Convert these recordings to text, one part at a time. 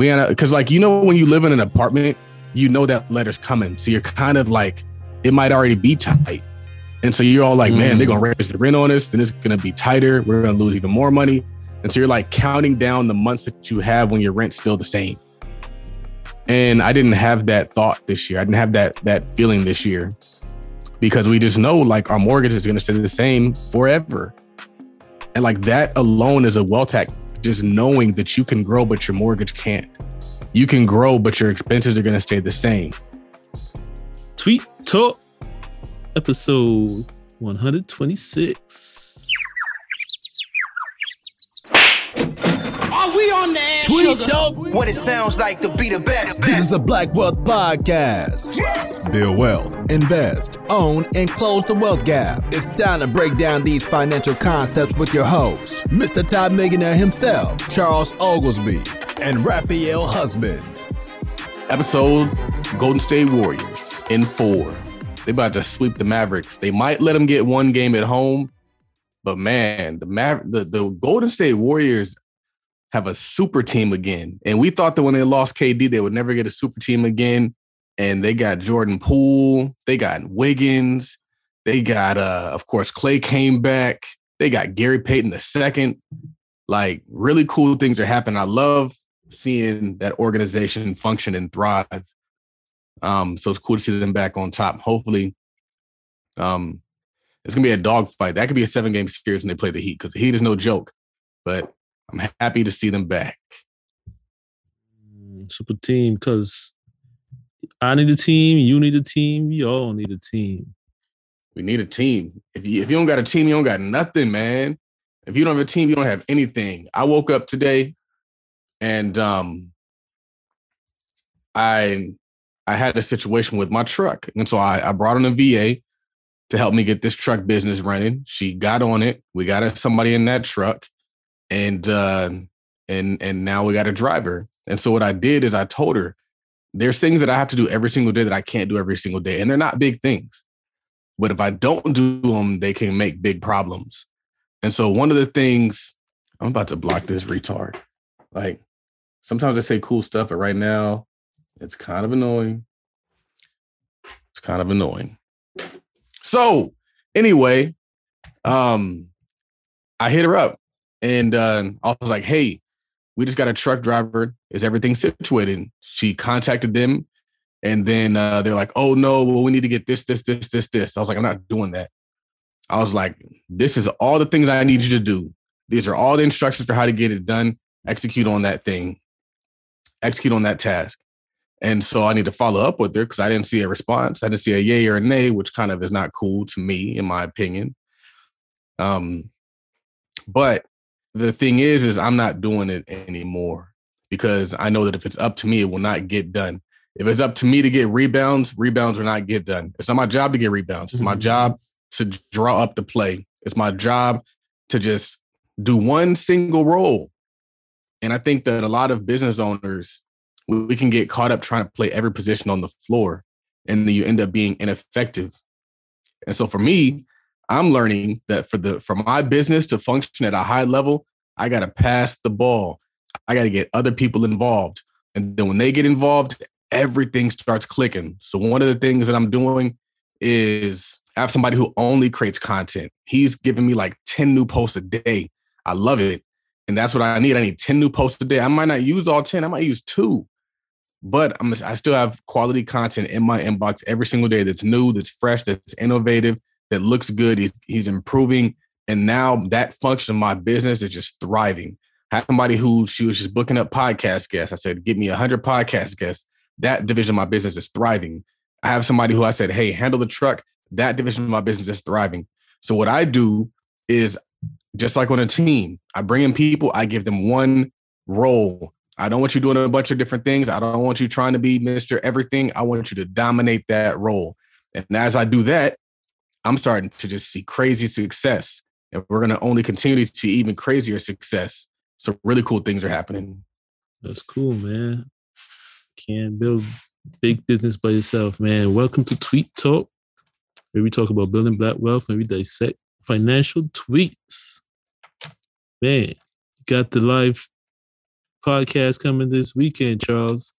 We because like you know when you live in an apartment, you know that letter's coming, so you're kind of like it might already be tight, and so you're all like, man, they're mm. gonna raise the rent on us, then it's gonna be tighter. We're gonna lose even more money, and so you're like counting down the months that you have when your rent's still the same. And I didn't have that thought this year. I didn't have that that feeling this year because we just know like our mortgage is going to stay the same forever. And like that alone is a wealth hack, just knowing that you can grow, but your mortgage can't. You can grow, but your expenses are going to stay the same. Tweet Talk, episode 126. Are we on the there? Tweet sugar? Talk. What it sounds like to be the best. This is a Black Wealth podcast. Build wealth, invest, own, and close the wealth gap. It's time to break down these financial concepts with your host, Mr. Todd Millionaire himself, Charles Oglesby, and Raphael Husband. Episode Golden State Warriors in four. They about to sweep the Mavericks. They might let them get one game at home, but man, the Maver- the, the Golden State Warriors have a super team again. And we thought that when they lost KD, they would never get a super team again. And they got Jordan Poole, they got Wiggins, they got uh, of course, Clay came back, they got Gary Payton the second. Like really cool things are happening. I love seeing that organization function and thrive. Um, so it's cool to see them back on top. Hopefully, um, it's gonna be a dogfight. That could be a seven game series when they play the Heat because the Heat is no joke. But I'm happy to see them back. Mm, Super team, because I need a team, you need a team, we all need a team. We need a team. If you if you don't got a team, you don't got nothing, man. If you don't have a team, you don't have anything. I woke up today and um I I had a situation with my truck. And so I, I brought in a VA to help me get this truck business running. She got on it. We got somebody in that truck. And uh and and now we got a driver. And so what I did is I told her there's things that I have to do every single day that I can't do every single day. And they're not big things. But if I don't do them, they can make big problems. And so one of the things I'm about to block this retard. Like sometimes I say cool stuff, but right now it's kind of annoying. It's kind of annoying. So anyway, um, I hit her up and uh, I was like, "Hey, we just got a truck driver. Is everything situated?" She contacted them, and then uh, they're like, "Oh no, well we need to get this, this, this, this, this." I was like, "I'm not doing that." I was like, "This is all the things I need you to do. These are all the instructions for how to get it done. Execute on that thing. Execute on that task." And so I need to follow up with her because I didn't see a response. I didn't see a yay or a nay, which kind of is not cool to me, in my opinion. Um, but the thing is, is I'm not doing it anymore because I know that if it's up to me, it will not get done. If it's up to me to get rebounds, rebounds will not get done. It's not my job to get rebounds. It's my mm-hmm. job to draw up the play. It's my job to just do one single role. And I think that a lot of business owners, we, we can get caught up trying to play every position on the floor, and then you end up being ineffective. And so for me, I'm learning that for the for my business to function at a high level, I got to pass the ball. I got to get other people involved. And then when they get involved, everything starts clicking. So one of the things that I'm doing is I have somebody who only creates content. He's giving me like 10 new posts a day. I love it. And that's what I need. I need 10 new posts a day. I might not use all 10. I might use two. But I'm I still have quality content in my inbox every single day that's new, that's fresh, that's innovative, that looks good. He's, he's improving. And now that function of my business is just thriving. I had somebody who she was just booking up podcast guests. I said, give me 100 podcast guests. That division of my business is thriving. I have somebody who I said, hey, handle the truck. That division of my business is thriving. So what I do is just like on a team, I bring in people, I give them one role. I don't want you doing a bunch of different things. I don't want you trying to be Mr. Everything. I want you to dominate that role. And as I do that, I'm starting to just see crazy success. And we're going to only continue to see even crazier success. So really cool things are happening. That's cool, man. Can't build big business by yourself, man. Welcome to Tweet Talk, where we talk about building black wealth and we dissect financial tweets. Man, got the live podcast coming this weekend, Charles.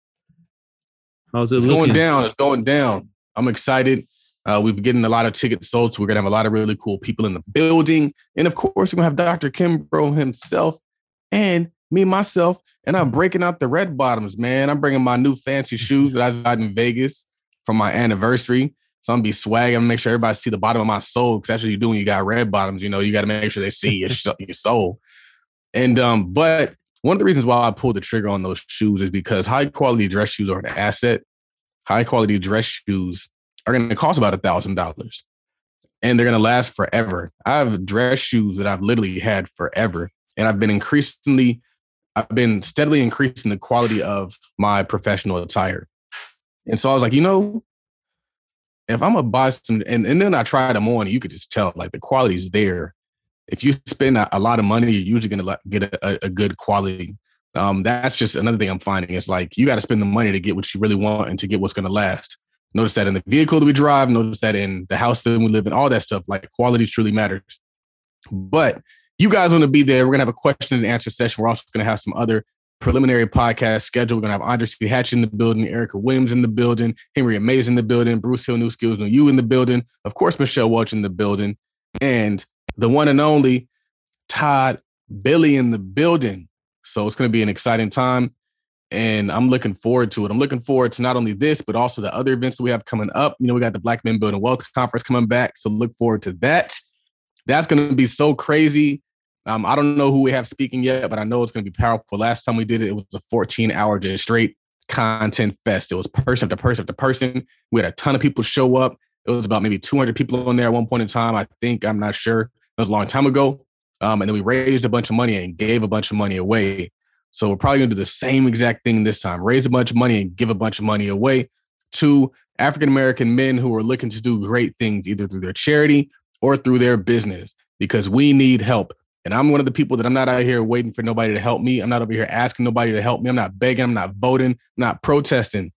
How's it It's looking? going down. It's going down. I'm excited. Uh, we've getting a lot of tickets sold, so we're gonna have a lot of really cool people in the building, and of course, we're gonna have Dr. Kimbro himself and me myself, and I'm breaking out the red bottoms, man. I'm bringing my new fancy shoes that I got in Vegas for my anniversary. So I'm gonna be swagging, I'm gonna make sure everybody see the bottom of my soul, because that's what you do when you got red bottoms. You know, you got to make sure they see your, your soul. And um, but one of the reasons why I pulled the trigger on those shoes is because high quality dress shoes are an asset. High quality dress shoes are going to cost about a thousand dollars, and they're going to last forever. I have dress shoes that I've literally had forever, and I've been increasingly, I've been steadily increasing the quality of my professional attire. And so I was like, you know, if I'm buy some, and, and then I tried them on, you could just tell like the quality is there. If you spend a, a lot of money, you're usually gonna get a, a, a good quality. Um, that's just another thing I'm finding. It's like you got to spend the money to get what you really want and to get what's gonna last. Notice that in the vehicle that we drive, notice that in the house that we live in, all that stuff, like quality truly matters. But you guys want to be there. We're gonna have a question and answer session. We're also gonna have some other preliminary podcast schedule. We're gonna have Andre C. Hatch in the building, Erica Williams in the building, Henry Amaze in the building, Bruce Hill, New Skills, New You in the building, of course, Michelle Welch in the building, and the one and only Todd Billy in the building. So it's gonna be an exciting time. And I'm looking forward to it. I'm looking forward to not only this, but also the other events that we have coming up. You know, we got the Black Men Building Wealth Conference coming back. So look forward to that. That's going to be so crazy. Um, I don't know who we have speaking yet, but I know it's going to be powerful. Last time we did it, it was a 14 hour just straight content fest. It was person to person to person. We had a ton of people show up. It was about maybe 200 people on there at one point in time. I think, I'm not sure. It was a long time ago. Um, and then we raised a bunch of money and gave a bunch of money away. So we're probably going to do the same exact thing this time raise a bunch of money and give a bunch of money away to African American men who are looking to do great things, either through their charity or through their business, because we need help. And I'm one of the people that I'm not out here waiting for nobody to help me. I'm not over here asking nobody to help me. I'm not begging. I'm not voting. I'm not protesting.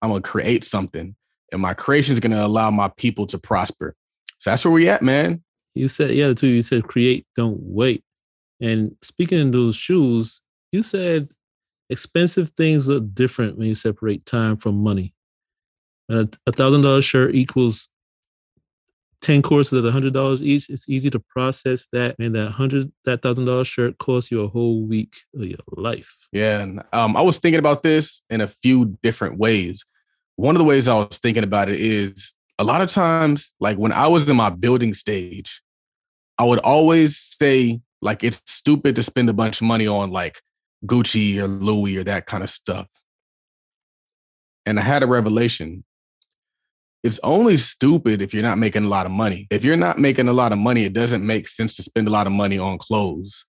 I'm going to create something. And my creation is going to allow my people to prosper. So that's where we at, man. You said, yeah, too. You said create, don't wait. And speaking in those shoes, you said expensive things look different when you separate time from money. And a thousand dollar shirt equals ten courses at a hundred dollars each. It's easy to process that, and that hundred that thousand dollar shirt costs you a whole week of your life. Yeah. And um, I was thinking about this in a few different ways. One of the ways I was thinking about it is a lot of times, like when I was in my building stage, I would always say, like, it's stupid to spend a bunch of money on like Gucci or Louis or that kind of stuff. And I had a revelation. It's only stupid if you're not making a lot of money. If you're not making a lot of money, it doesn't make sense to spend a lot of money on clothes.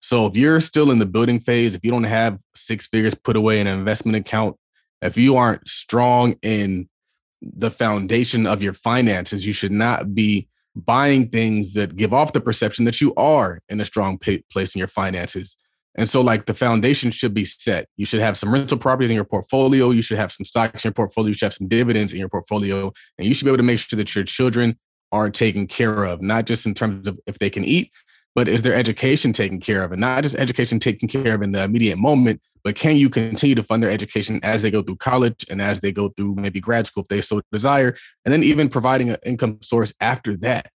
So if you're still in the building phase, if you don't have six figures put away in an investment account, if you aren't strong in the foundation of your finances, you should not be buying things that give off the perception that you are in a strong place in your finances. And so, like, the foundation should be set. You should have some rental properties in your portfolio. You should have some stocks in your portfolio. You should have some dividends in your portfolio. And you should be able to make sure that your children are taken care of, not just in terms of if they can eat, but is their education taken care of? And not just education taken care of in the immediate moment, but can you continue to fund their education as they go through college and as they go through maybe grad school if they so desire? And then even providing an income source after that.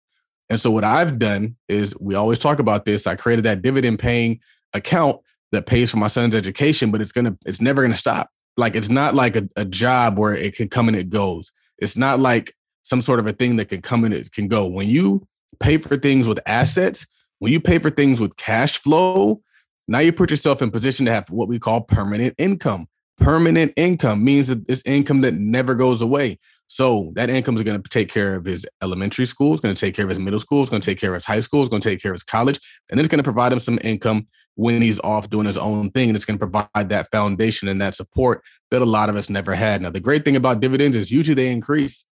And so, what I've done is we always talk about this. I created that dividend paying account that pays for my son's education, but it's gonna, it's never gonna stop. Like it's not like a, a job where it can come and it goes. It's not like some sort of a thing that can come and it can go. When you pay for things with assets, when you pay for things with cash flow, now you put yourself in position to have what we call permanent income. Permanent income means that it's income that never goes away. So that income is going to take care of his elementary school, it's going to take care of his middle school, it's going to take care of his high school, it's going to take care of his college, and it's going to provide him some income when he's off doing his own thing. And it's going to provide that foundation and that support that a lot of us never had. Now, the great thing about dividends is usually they increase.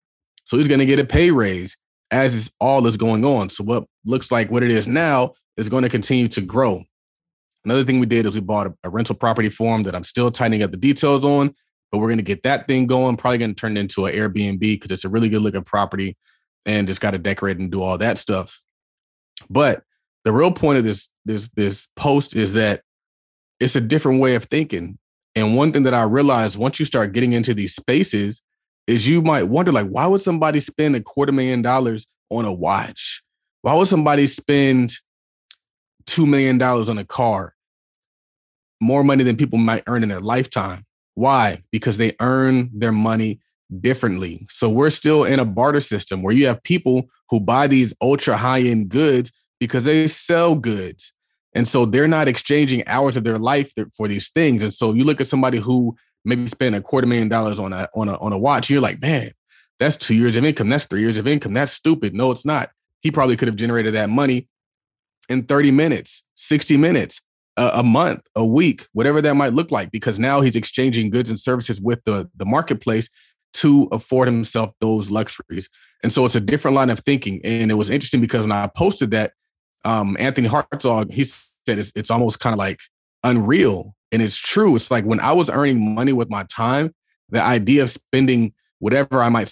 So he's going to get a pay raise as is all is going on. So what looks like what it is now is going to continue to grow. Another thing we did is we bought a, a rental property for him that I'm still tightening up the details on, but we're going to get that thing going. Probably going to turn it into an Airbnb because it's a really good looking property and just got to decorate and do all that stuff. But the real point of this this this post is that it's a different way of thinking. And one thing that I realized once you start getting into these spaces is you might wonder, like, why would somebody spend a quarter million dollars on a watch? Why would somebody spend $2 million on a car? More money than people might earn in their lifetime. Why? Because they earn their money differently. So we're still in a barter system where you have people who buy these ultra high end goods because they sell goods. And so they're not exchanging hours of their life for these things. And so you look at somebody who maybe spent a quarter million dollars on a on a on a watch, you're like, man, that's two years of income. That's three years of income. That's stupid. No, it's not. He probably could have generated that money in 30 minutes, 60 minutes, a, a month, a week, whatever that might look like, because now he's exchanging goods and services with the, the marketplace to afford himself those luxuries. And so it's a different line of thinking. And it was interesting because when I posted that, um, Anthony Hartzog, he said it's, it's almost kind of like unreal. And it's true. It's like when I was earning money with my time, the idea of spending whatever I might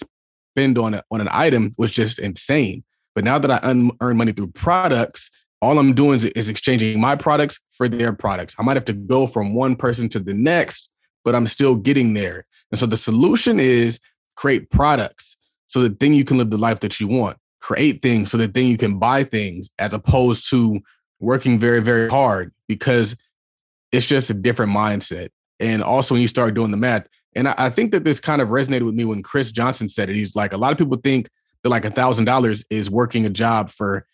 spend on, a, on an item was just insane. But now that I un- earn money through products, all I'm doing is, is exchanging my products for their products. I might have to go from one person to the next, but I'm still getting there. And so the solution is create products so that then you can live the life that you want. Create things so that then you can buy things as opposed to working very, very hard because it's just a different mindset. And also when you start doing the math, and I, I think that this kind of resonated with me when Chris Johnson said it. He's like, a lot of people think that like a thousand dollars is working a job for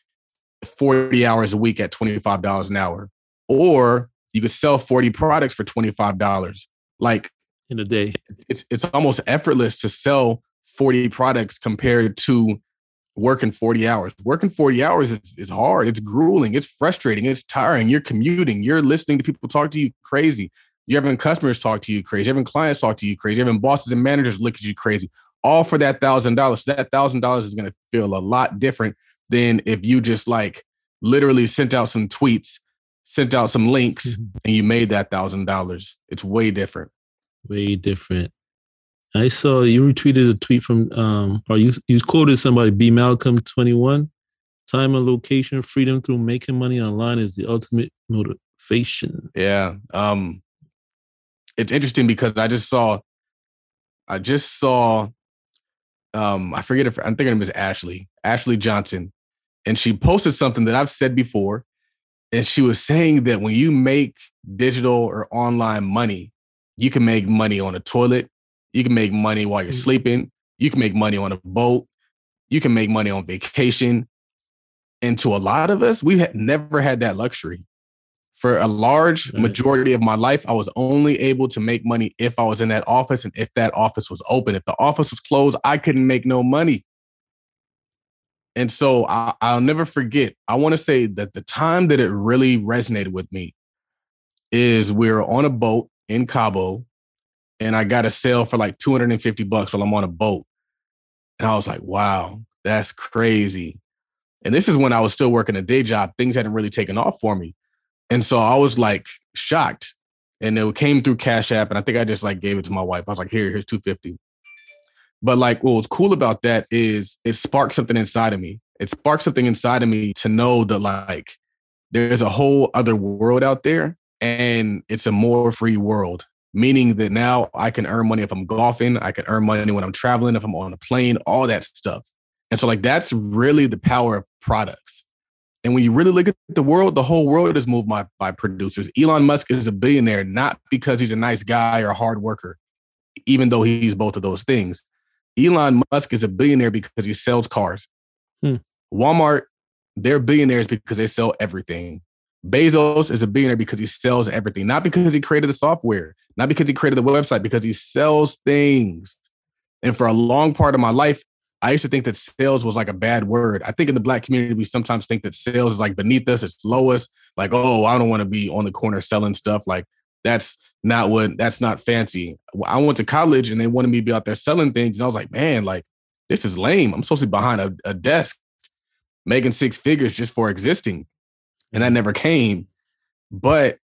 40 hours a week at $25 an hour. Or you could sell 40 products for $25. Like in a day. It's it's almost effortless to sell 40 products compared to working 40 hours. Working 40 hours is, is hard. It's grueling. It's frustrating. It's tiring. You're commuting. You're listening to people talk to you crazy. You're having customers talk to you crazy. You're having clients talk to you crazy. You're having bosses and managers look at you crazy. All for that thousand dollars. So that thousand dollars is going to feel a lot different than if you just like literally sent out some tweets, sent out some links, mm-hmm. and you made that thousand dollars. It's way different way different. I saw you retweeted a tweet from um or you you quoted somebody B Malcolm 21. Time and location, freedom through making money online is the ultimate motivation. Yeah. Um it's interesting because I just saw I just saw um I forget if I'm thinking of was Ashley, Ashley Johnson. And she posted something that I've said before. And she was saying that when you make digital or online money, you can make money on a toilet. You can make money while you're mm. sleeping. You can make money on a boat. You can make money on vacation. And to a lot of us, we had never had that luxury. For a large majority of my life, I was only able to make money if I was in that office and if that office was open. If the office was closed, I couldn't make no money. And so I, will never forget. I want to say that the time that it really resonated with me is we were on a boat in Cabo and I got a sale for like 250 bucks while I'm on a boat. And I was like, wow, that's crazy. And this is when I was still working a day job. Things hadn't really taken off for me. And so I was like shocked. And it came through Cash App. And I think I just like gave it to my wife. I was like, here, here's 250. But like what was cool about that is it sparked something inside of me. It sparked something inside of me to know that like there's a whole other world out there and it's a more free world meaning that now I can earn money if I'm golfing, I can earn money when I'm traveling, if I'm on a plane, all that stuff. And so, like, that's really the power of products. And when you really look at the world, the whole world is moved by, by producers. Elon Musk is a billionaire, not because he's a nice guy or a hard worker, even though he's both of those things. Elon Musk is a billionaire because he sells cars. Hmm. Walmart, they're billionaires because they sell everything. Bezos is a billionaire because he sells everything, not because he created the software, not because he created the website, because he sells things. And for a long part of my life, I used to think that sales was like a bad word. I think in the black community, we sometimes think that sales is like beneath us, it's lowest. Like, oh, I don't want to be on the corner selling stuff. Like, that's not what that's not fancy. I went to college and they wanted me to be out there selling things. And I was like, man, like, this is lame. I'm supposed to be behind a, a desk making six figures just for existing and that never came. But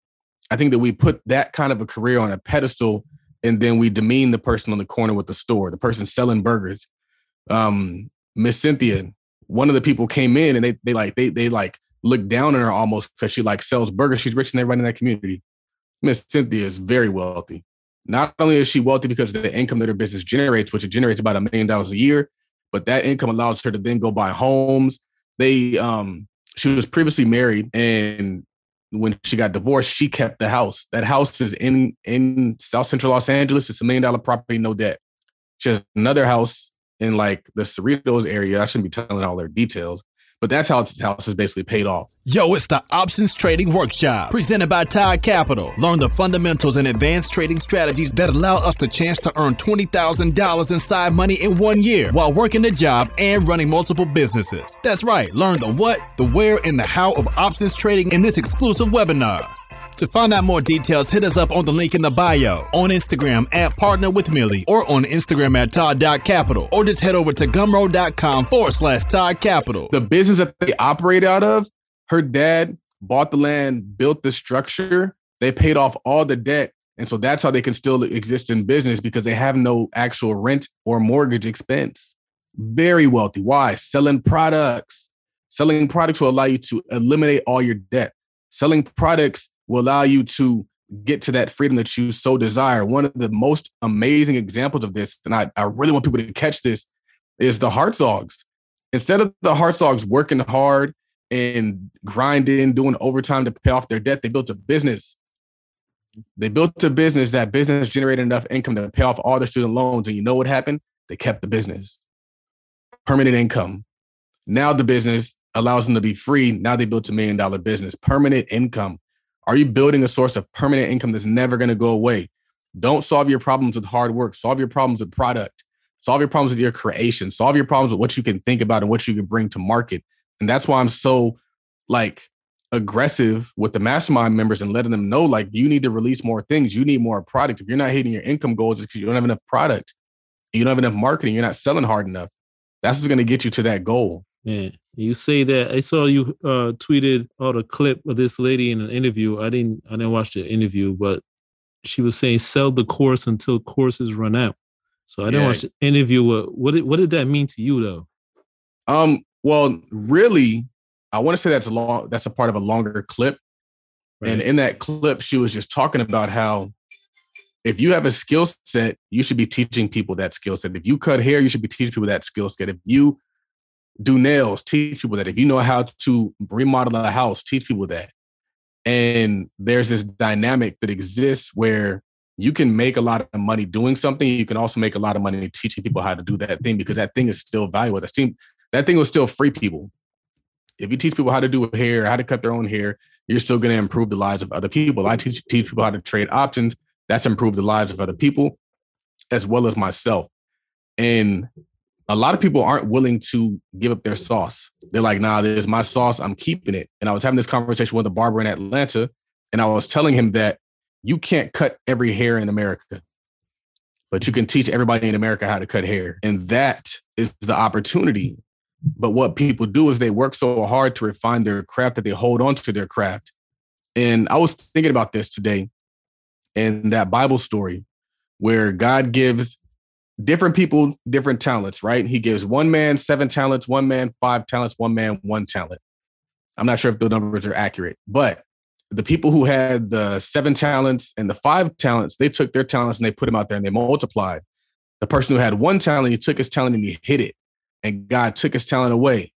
I think that we put that kind of a career on a pedestal and then we demean the person on the corner with the store, the person selling burgers. Um, Miss Cynthia, one of the people came in and they they like they they like look down on her almost because she like sells burgers. She's rich and everybody in that community. Miss Cynthia is very wealthy. Not only is she wealthy because of the income that her business generates, which it generates about a million dollars a year, but that income allows her to then go buy homes. They um she was previously married and when she got divorced, she kept the house. That house is in in South Central Los Angeles. It's a million dollar property, no debt. She has another house in like the Cerritos area. I shouldn't be telling all their details, but that's how this house is basically paid off. Yo, it's the Options Trading Workshop presented by Todd Capital. Learn the fundamentals and advanced trading strategies that allow us the chance to earn $20,000 in side money in one year while working a job and running multiple businesses. That's right. Learn the what, the where, and the how of options trading in this exclusive webinar. To find out more details, hit us up on the link in the bio, on Instagram at Partner with Millie, or on Instagram at Todd.capital, or just head over to gumroad.com forward slash Todd Capital. The business that they operate out of, her dad bought the land, built the structure, they paid off all the debt. And so that's how they can still exist in business because they have no actual rent or mortgage expense. Very wealthy. Why? Selling products. Selling products will allow you to eliminate all your debt. Selling products will allow you to get to that freedom that you so desire. One of the most amazing examples of this, and I, I really want people to catch this, is the Hartzogs. Instead of the Hartzogs working hard and grinding, doing overtime to pay off their debt, they built a business. They built a business. That business generated enough income to pay off all their student loans. And you know what happened? They kept the business. Permanent income. Now the business allows them to be free. Now they built a million dollar business. Permanent income. Are you building a source of permanent income that's never going to go away? Don't solve your problems with hard work. Solve your problems with product. Solve your problems with your creation. Solve your problems with what you can think about and what you can bring to market. And that's why I'm so like aggressive with the mastermind members and letting them know like you need to release more things. You need more product. If you're not hitting your income goals, it's because you don't have enough product. You don't have enough marketing. You're not selling hard enough. That's what's going to get you to that goal. Yeah, you say that. I saw you uh, tweeted out a clip of this lady in an interview. I didn't. I didn't watch the interview, but she was saying sell the course until courses run out. So I didn't Yeah. watch the interview. What what did, what did that mean to you though? Um, well, really, I want to say that's a long that's a part of a longer clip. And in that clip, she was just talking about how if you have a skill set, you should be teaching people that skill set. If you cut hair, you should be teaching people that skill set. If you do nails, teach people that. If you know how to remodel a house, teach people that. And there's this dynamic that exists where you can make a lot of money doing something. You can also make a lot of money teaching people how to do that thing because that thing is still valuable. That thing, that thing will still free people. If you teach people how to do hair, how to cut their own hair, you're still going to improve the lives of other people. I teach teach people how to trade options. That's improved the lives of other people, as well as myself. And a lot of people aren't willing to give up their sauce. They're like, nah, this is my sauce. I'm keeping it. And I was having this conversation with a barber in Atlanta, and I was telling him that you can't cut every hair in America, but you can teach everybody in America how to cut hair. And that is the opportunity. But what people do is they work so hard to refine their craft that they hold on to their craft. And I was thinking about this today in that Bible story where God gives different people different talents, right? He gives one man seven talents, one man five talents, one man one talent. I'm not sure if the numbers are accurate, but the people who had the seven talents and the five talents, they took their talents and they put them out there and they multiplied. The person who had one talent, he took his talent and he hid it, and God took his talent away.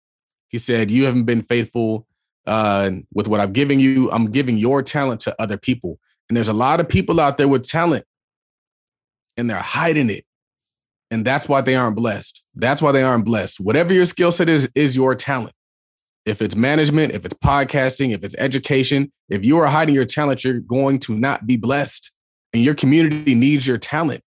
He said, "You haven't been faithful uh, with what I'm giving you. I'm giving your talent to other people." And there's a lot of people out there with talent, and they're hiding it, and that's why they aren't blessed. That's why they aren't blessed. Whatever your skill set is, is your talent. If it's management, if it's podcasting, if it's education, if you are hiding your talent, you're going to not be blessed. And your community needs your talent.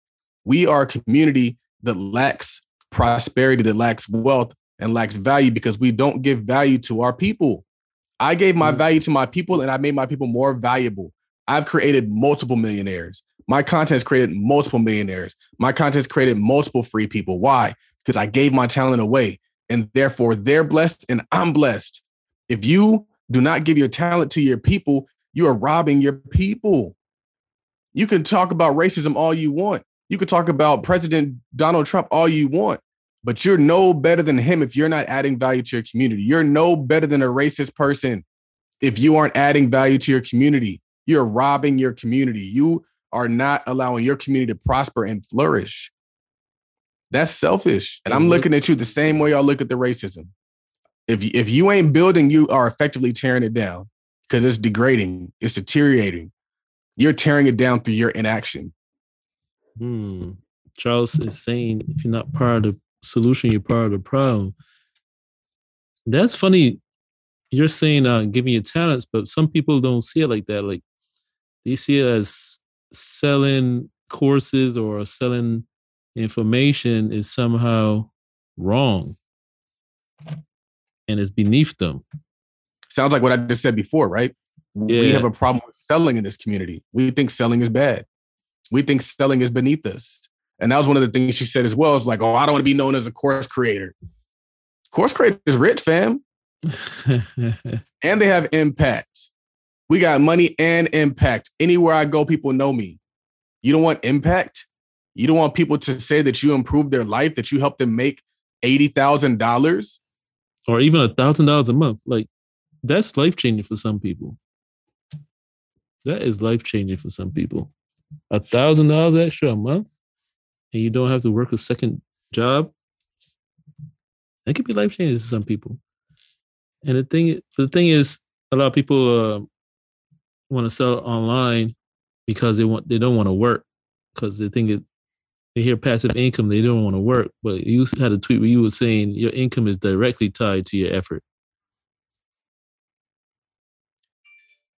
We are a community that lacks prosperity, that lacks wealth, and lacks value because we don't give value to our people. I gave my mm. value to my people and I made my people more valuable. I've created multiple millionaires. My content's created multiple millionaires. My content's created multiple free people. Why? Because I gave my talent away and therefore they're blessed and I'm blessed. If you do not give your talent to your people, you are robbing your people. You can talk about racism all you want. You could talk about President Donald Trump all you want, but you're no better than him if you're not adding value to your community. You're no better than a racist person if you aren't adding value to your community. you're robbing your community. You are not allowing your community to prosper and flourish. That's selfish. And I'm looking at you the same way I look at the racism. If you, if you ain't building, you are effectively tearing it down because it's degrading, it's deteriorating. You're tearing it down through your inaction. Hmm. Charles is saying if you're not part of the solution, you're part of the problem. That's funny. You're saying uh, give me your talents, but some people don't see it like that. Like they see it as selling courses or selling information is somehow wrong and it's beneath them. Sounds like what I just said before, right? Yeah. We have a problem with selling in this community. We think selling is bad. We think selling is beneath us. And that was one of the things she said as well. It's like, oh, I don't want to be known as a course creator. Course creator is rich, fam. and they have impact. We got money and impact. Anywhere I go, people know me. You don't want impact? You don't want people to say that you improved their life, that you helped them make $80,000? or even a thousand dollars a month. Like that's life changing for some people. That is life changing for some people. A thousand dollars extra a month, and you don't have to work a second job. That could be life changing to some people. And the thing, the thing is, a lot of people uh, want to sell online because they want they don't want to work because they think it they hear passive income, they don't want to work. But you had a tweet where you were saying your income is directly tied to your effort.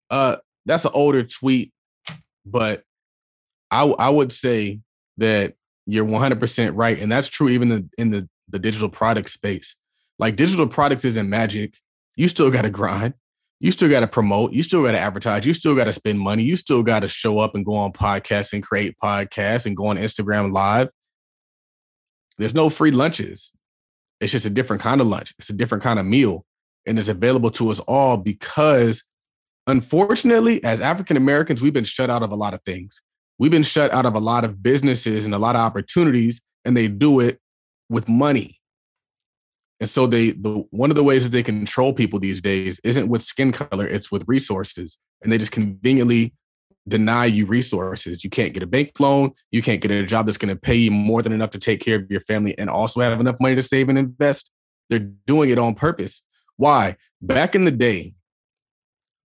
Uh, that's an older tweet, but I I would say that you're 100% right, and that's true even in, in the the digital product space. Like digital products isn't magic. You still got to grind. You still got to promote. You still got to advertise. You still got to spend money. You still got to show up and go on podcasts and create podcasts and go on Instagram live. There's no free lunches. It's just a different kind of lunch. It's a different kind of meal. And it's available to us all because, unfortunately, as African Americans, we've been shut out of a lot of things. We've been shut out of a lot of businesses and a lot of opportunities, and they do it with money. And so they the one of the ways that they control people these days isn't with skin color, it's with resources. And they just conveniently deny you resources. You can't get a bank loan, you can't get a job that's going to pay you more than enough to take care of your family and also have enough money to save and invest. They're doing it on purpose. Why? Back in the day,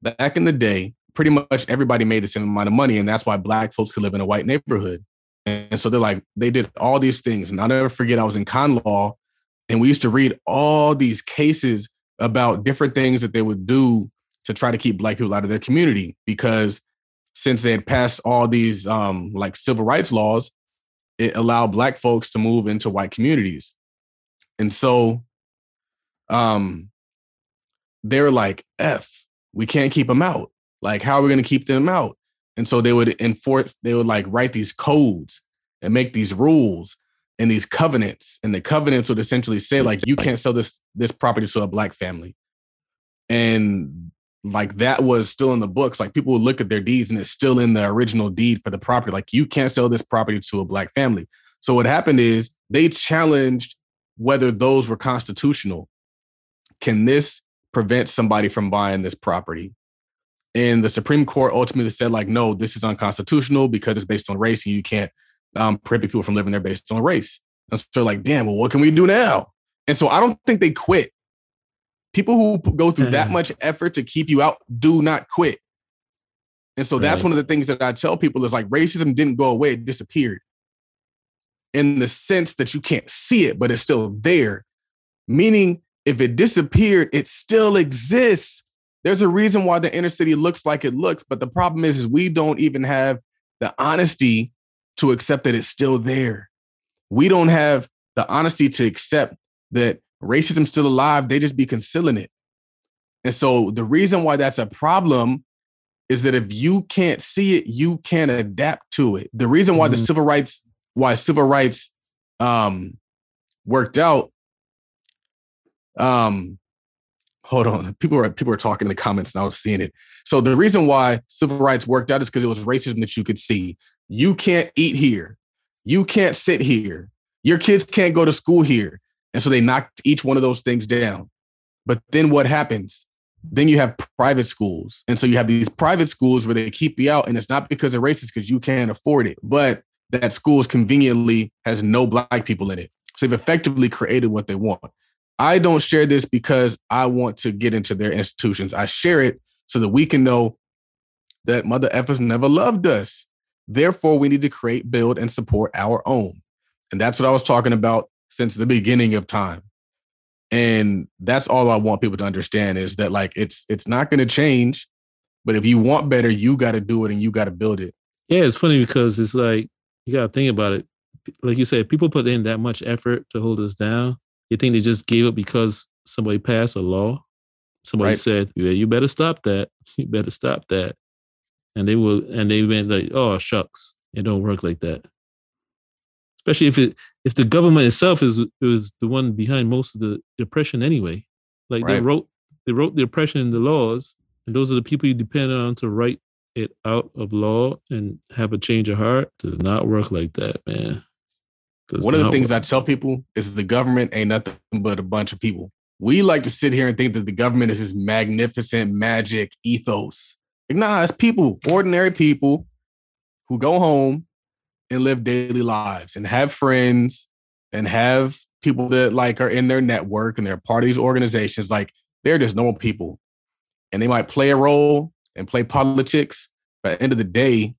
back in the day, pretty much everybody made the same amount of money. And that's why black folks could live in a white neighborhood. And so they're like, they did all these things. And I'll never forget, I was in con law and we used to read all these cases about different things that they would do to try to keep black people out of their community because since they had passed all these um, like civil rights laws, it allowed black folks to move into white communities. And so um, they're like, F, we can't keep them out. Like, how are we going to keep them out? And so they would enforce, they would like write these codes and make these rules and these covenants. And the covenants would essentially say, like, you can't sell this this property to a black family. And like that was still in the books. Like people would look at their deeds and it's still in the original deed for the property. Like you can't sell this property to a black family. So what happened is they challenged whether those were constitutional. Can this prevent somebody from buying this property? And the Supreme Court ultimately said, like, no, this is unconstitutional because it's based on race and you can't um, prohibit people from living there based on race. And so, they're like, damn, well, what can we do now? And so, I don't think they quit. People who go through that much effort to keep you out do not quit. And so, that's Right. one of the things that I tell people is like, racism didn't go away; it disappeared. In the sense that you can't see it, but it's still there. Meaning, if it disappeared, it still exists. There's a reason why the inner city looks like it looks, but the problem is, is we don't even have the honesty to accept that it's still there. We don't have the honesty to accept that racism's still alive. They just be concealing it. And so the reason why that's a problem is that if you can't see it, you can't adapt to it. The reason why the Mhm. civil rights, why civil rights um worked out. Um hold on. People were people were talking in the comments and I was seeing it. So the reason why civil rights worked out is because it was racism that you could see. You can't eat here. You can't sit here. Your kids can't go to school here. And so they knocked each one of those things down. But then what happens? Then you have private schools. And so you have these private schools where they keep you out. And it's not because they're racist, because you can't afford it, but that schools conveniently has no black people in it. So they've effectively created what they want. I don't share this because I want to get into their institutions. I share it so that we can know that mother effers never loved us. Therefore, we need to create, build, and support our own. And that's what I was talking about since the beginning of time. And that's all I want people to understand is that like it's it's not going to change, but if you want better, you got to do it and you got to build it. Yeah, it's funny because it's like you got to think about it. Like you said, people put in that much effort to hold us down. You think they just gave up because somebody passed a law? Somebody right. said, "Yeah, you better stop that. You better stop that." And they will, and they went like, "Oh shucks, it don't work like that." Especially if it if the government itself is is the one behind most of the oppression anyway. Like right. they wrote they wrote the oppression in the laws, and those are the people you depend on to write it out of law and have a change of heart. Does not work like that, man. Does one of the things work. I tell people is the government ain't nothing but a bunch of people. We like to sit here and think that the government is this magnificent magic ethos. Nah, it's people, ordinary people who go home and live daily lives and have friends and have people that like are in their network and they're part of these organizations. Like they're just normal people. And they might play a role and play politics. But at the end of the day,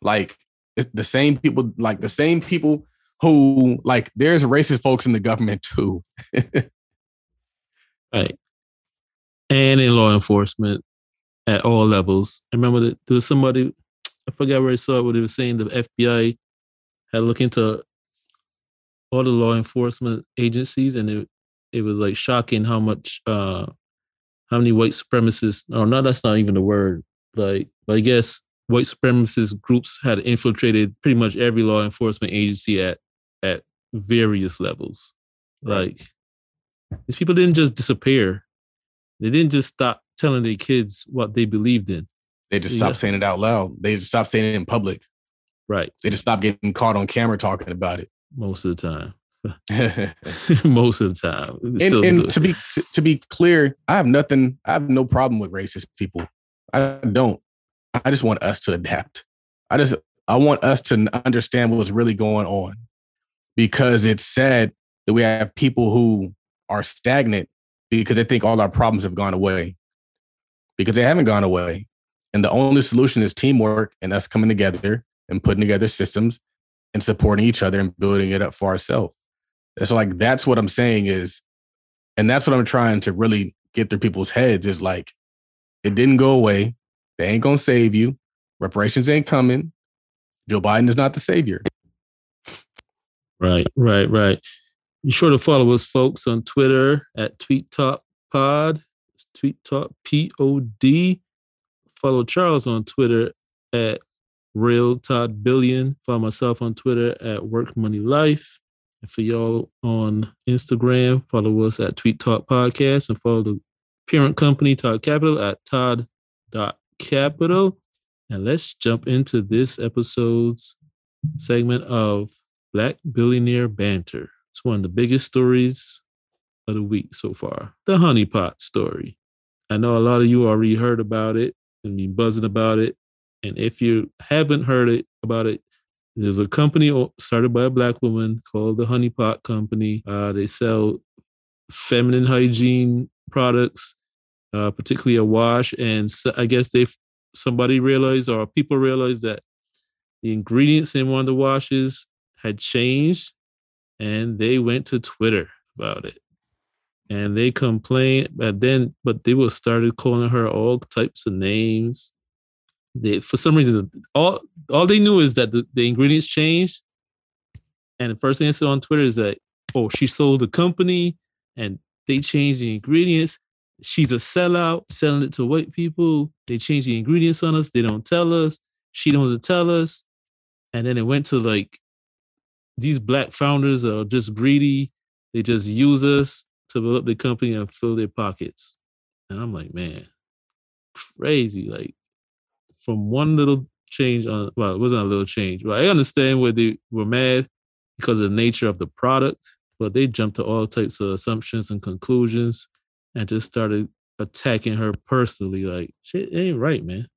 like it's the same people, like the same people who like there's racist folks in the government too. right. And in law enforcement at all levels. I remember that there was somebody I forgot where I saw it, but it was saying the FBI had looked into all the law enforcement agencies, and it it was like shocking how much uh how many white supremacists or no, that's not even the word. Like, but I guess white supremacist groups had infiltrated pretty much every law enforcement agency at at various levels. Like these people didn't just disappear. They didn't just stop telling their kids what they believed in. They just stopped saying it out loud. They just stopped saying it in public. Right. They just stopped getting caught on camera talking about it. Most of the time. Most of the time. And, and to be to, to be clear, I have nothing, I have no problem with racist people. I don't. I just want us to adapt. I just I want us to understand what's really going on. Because it's sad that we have people who are stagnant because they think all our problems have gone away. Because they haven't gone away. And the only solution is teamwork and us coming together and putting together systems and supporting each other and building it up for ourselves. So like that's what I'm saying is, and that's what I'm trying to really get through people's heads is like, it didn't go away. They ain't gonna save you. Reparations ain't coming. Joe Biden is not the savior. Right, right, right. Be sure to follow us, folks, on Twitter at Tweet Talk Pod. Tweet Talk P O D. Follow Charles on Twitter at Real Todd Billion. Follow myself on Twitter at Work Money Life. And for y'all on Instagram, follow us at Tweet Talk Podcast and follow the parent company Todd Capital at Todd.capital. And let's jump into this episode's segment of Black Billionaire Banter. It's one of the biggest stories of the week so far. The honeypot story. I know a lot of you already heard about it and been buzzing about it. And if you haven't heard it about it, there's a company started by a black woman called the Honeypot Company. Uh, they sell feminine hygiene products, uh, particularly a wash. And so I guess they somebody realized or people realized that the ingredients in one of the washes had changed, and they went to Twitter about it. And they complained, but then, but they were started calling her all types of names they for some reason all all they knew is that the, the ingredients changed. And the first thing I saw on Twitter is that, oh, she sold the company and they changed the ingredients. She's a sellout, selling it to white people. They change the ingredients on us. They don't tell us. She doesn't tell us. And then it went to like these black founders are just greedy. They just use us to build up the company and fill their pockets. And I'm like, man, crazy. Like from one little change on well, it wasn't a little change, but I understand where they were mad because of the nature of the product, but they jumped to all types of assumptions and conclusions and just started attacking her personally. Like shit ain't right, man.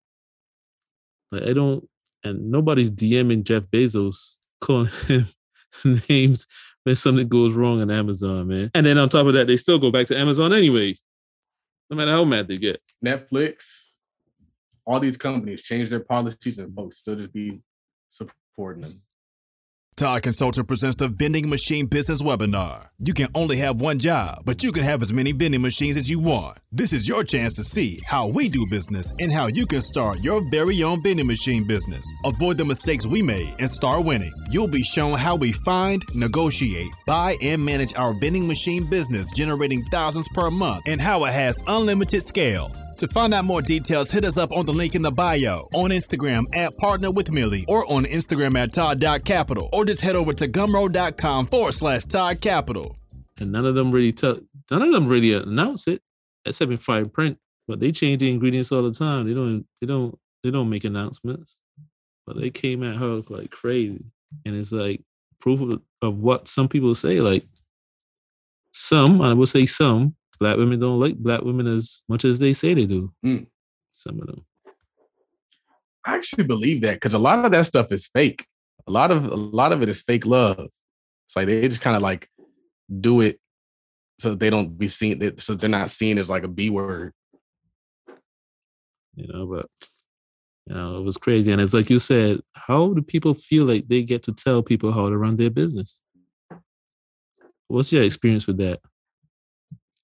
Like I don't, and nobody's DMing Jeff Bezos calling him names when something goes wrong on Amazon, man. And then on top of that, they still go back to Amazon anyway, no matter how mad they get. Netflix, all these companies change their policies and folks still just be supporting them. Todd Consulting presents the Vending Machine Business Webinar. You can only have one job, but you can have as many vending machines as you want. This is your chance to see how we do business and how you can start your very own vending machine business. Avoid the mistakes we made and start winning. You'll be shown how we find, negotiate, buy, and manage our vending machine business, generating thousands per month, and how it has unlimited scale. To find out more details, hit us up on the link in the bio, on Instagram at Partner with Millie, or on Instagram at Todd.capital, or just head over to gumroad.com forward slash Todd Capital. And none of them really tell, none of them really announce it, except in fine print. But they change the ingredients all the time. They don't, they don't, they don't make announcements. But they came at her like crazy, and it's like proof of, of what some people say. Like some, I would say some, black women don't like black women as much as they say they do. Mm. Some of them. I actually believe that because a lot of that stuff is fake. A lot of a lot of it is fake love. It's like they just kind of like do it so they don't be seen so they're not seen as like a B word. You know, but you know, it was crazy. And it's like you said, how do people feel like they get to tell people how to run their business? What's your experience with that?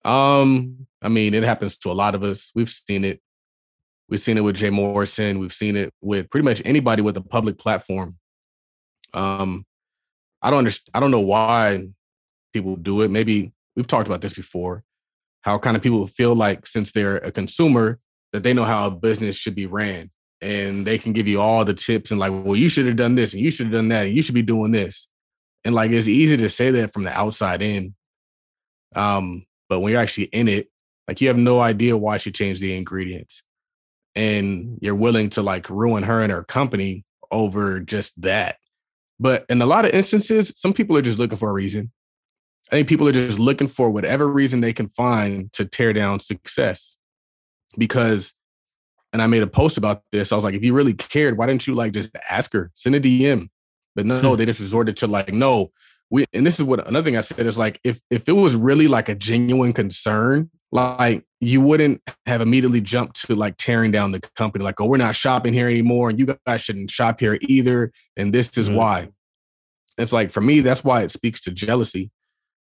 Um, I mean, it happens to a lot of us. We've seen it. We've seen it with Jay Morrison. We've seen it with pretty much anybody with a public platform. Um, I don't understand. I don't know why people do it. Maybe we've talked about this before. How kind of people feel like since they're a consumer that they know how a business should be ran, and they can give you all the tips and like, well, you should have done this and you should have done that and you should be doing this. And like, it's easy to say that from the outside in. Um, but when you're actually in it, like you have no idea why she changed the ingredients. And mm. you're willing to like ruin her and her company over just that. But in a lot of instances, some people are just looking for a reason. I think people are just looking for whatever reason they can find to tear down success. Because, and I made a post about this. I was like, if you really cared, why didn't you like just ask her, send a DM? But no, no, they just resorted to like, no, we and this is what another thing I said is like if if it was really like a genuine concern, like you wouldn't have immediately jumped to like tearing down the company, like, oh, we're not shopping here anymore, and you guys shouldn't shop here either, and this is mm-hmm. why. It's like for me, that's why it speaks to jealousy.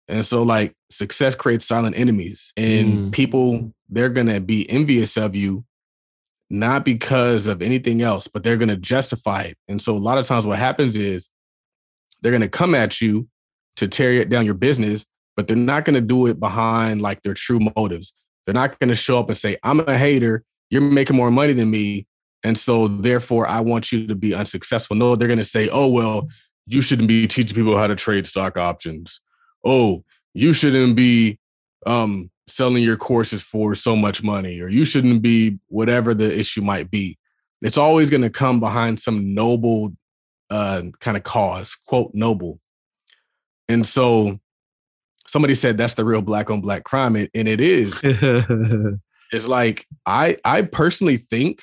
And so like success creates silent enemies and mm. people they're going to be envious of you not because of anything else, but they're going to justify it. And so a lot of times what happens is they're going to come at you to tear it down your business, but they're not going to do it behind like their true motives. They're not going to show up and say, I'm a hater. You're making more money than me. And so therefore, I want you to be unsuccessful. No, they're going to say, oh, well, you shouldn't be teaching people how to trade stock options. Oh, you shouldn't be um, selling your courses for so much money, or you shouldn't be whatever the issue might be. It's always going to come behind some noble uh, kind of cause, quote, noble. And so somebody said that's the real black on black crime, and it is. it's like I I personally think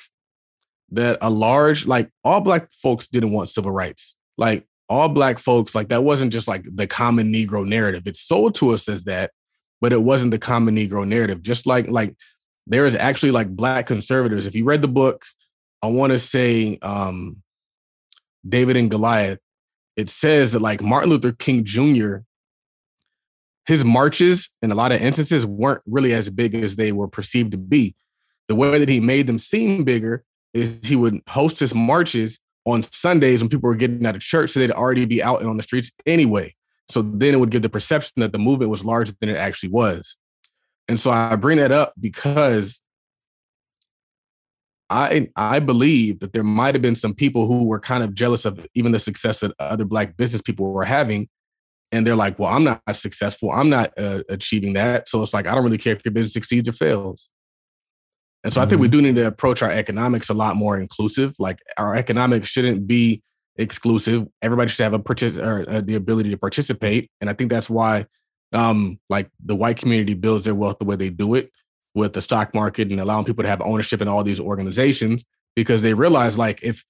that a large like all black folks didn't want civil rights. Like all black folks, like that wasn't just like the common Negro narrative. It's sold to us as that, but it wasn't the common Negro narrative. Just like like there is actually like black conservatives. If you read the book, I want to say um David and Goliath, it says that like Martin Luther King Jr., his marches in a lot of instances weren't really as big as they were perceived to be. The way that he made them seem bigger is he would host his marches on Sundays when people were getting out of church, so they'd already be out and on the streets anyway. So then it would give the perception that the movement was larger than it actually was. And so I bring that up because I I believe that there might have been some people who were kind of jealous of even the success that other black business people were having, and they're like, "Well, I'm not successful. I'm not uh, achieving that." So it's like I don't really care if your business succeeds or fails. And so mm-hmm. I think we mm-hmm. do need to approach our economics a lot more inclusive. Like our economics shouldn't be exclusive. Everybody should have a partic- or uh, the ability to participate, and I think that's why, um, like the white community builds their wealth the way they do it with the stock market and allowing people to have ownership in all these organizations because they realize like if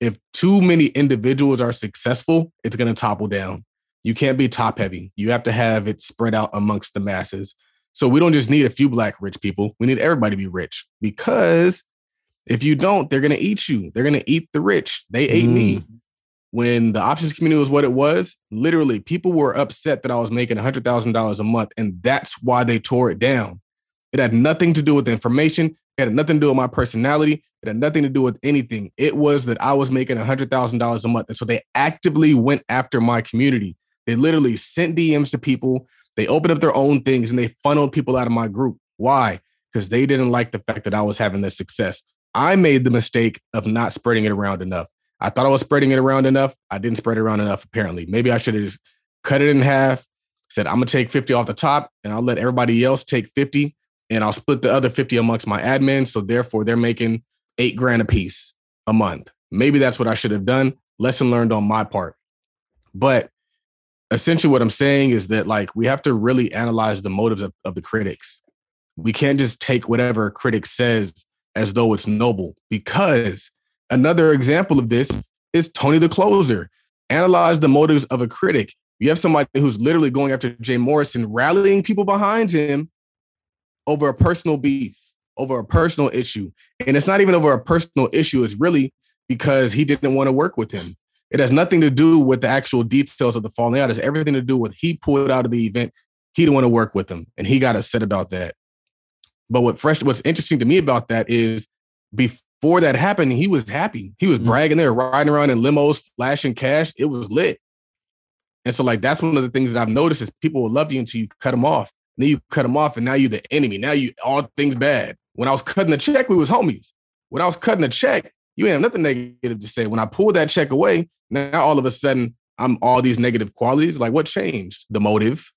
if too many individuals are successful, it's going to topple down. You can't be top heavy. You have to have it spread out amongst the masses. So we don't just need a few black rich people. We need everybody to be rich because if you don't, they're going to eat you. They're going to eat the rich. They ate mm. me. When the options community was what it was, literally people were upset that I was making $100,000 a month. And that's why they tore it down. It had nothing to do with the information. It had nothing to do with my personality. It had nothing to do with anything. It was that I was making $100,000 a month. And so they actively went after my community. They literally sent DMs to people. They opened up their own things and they funneled people out of my group. Why? Because they didn't like the fact that I was having this success. I made the mistake of not spreading it around enough. I thought I was spreading it around enough. I didn't spread it around enough, apparently. Maybe I should have just cut it in half, said, I'm going to take 50 off the top and I'll let everybody else take 50 and I'll split the other 50 amongst my admins. So therefore, they're making eight grand a piece a month. Maybe that's what I should have done. Lesson learned on my part. But essentially, what I'm saying is that like we have to really analyze the motives of, of the critics. We can't just take whatever a critic says as though it's noble because another example of this is Tony the Closer. Analyze the motives of a critic. You have somebody who's literally going after Jay Morrison, rallying people behind him over a personal beef, over a personal issue. And it's not even over a personal issue, it's really because he didn't want to work with him. It has nothing to do with the actual details of the falling out. It's everything to do with he pulled out of the event. He didn't want to work with him, and he got upset about that. But what fresh, what's interesting to me about that is before that happened, he was happy. He was mm-hmm. bragging there, riding around in limos, flashing cash. It was lit. And so, like, that's one of the things that I've noticed is people will love you until you cut them off. Then you cut them off, and now you're the enemy. Now you all things bad. When I was cutting the check, we was homies. When I was cutting the check, you ain't have nothing negative to say. When I pulled that check away, now all of a sudden I'm all these negative qualities. Like what changed? The motive.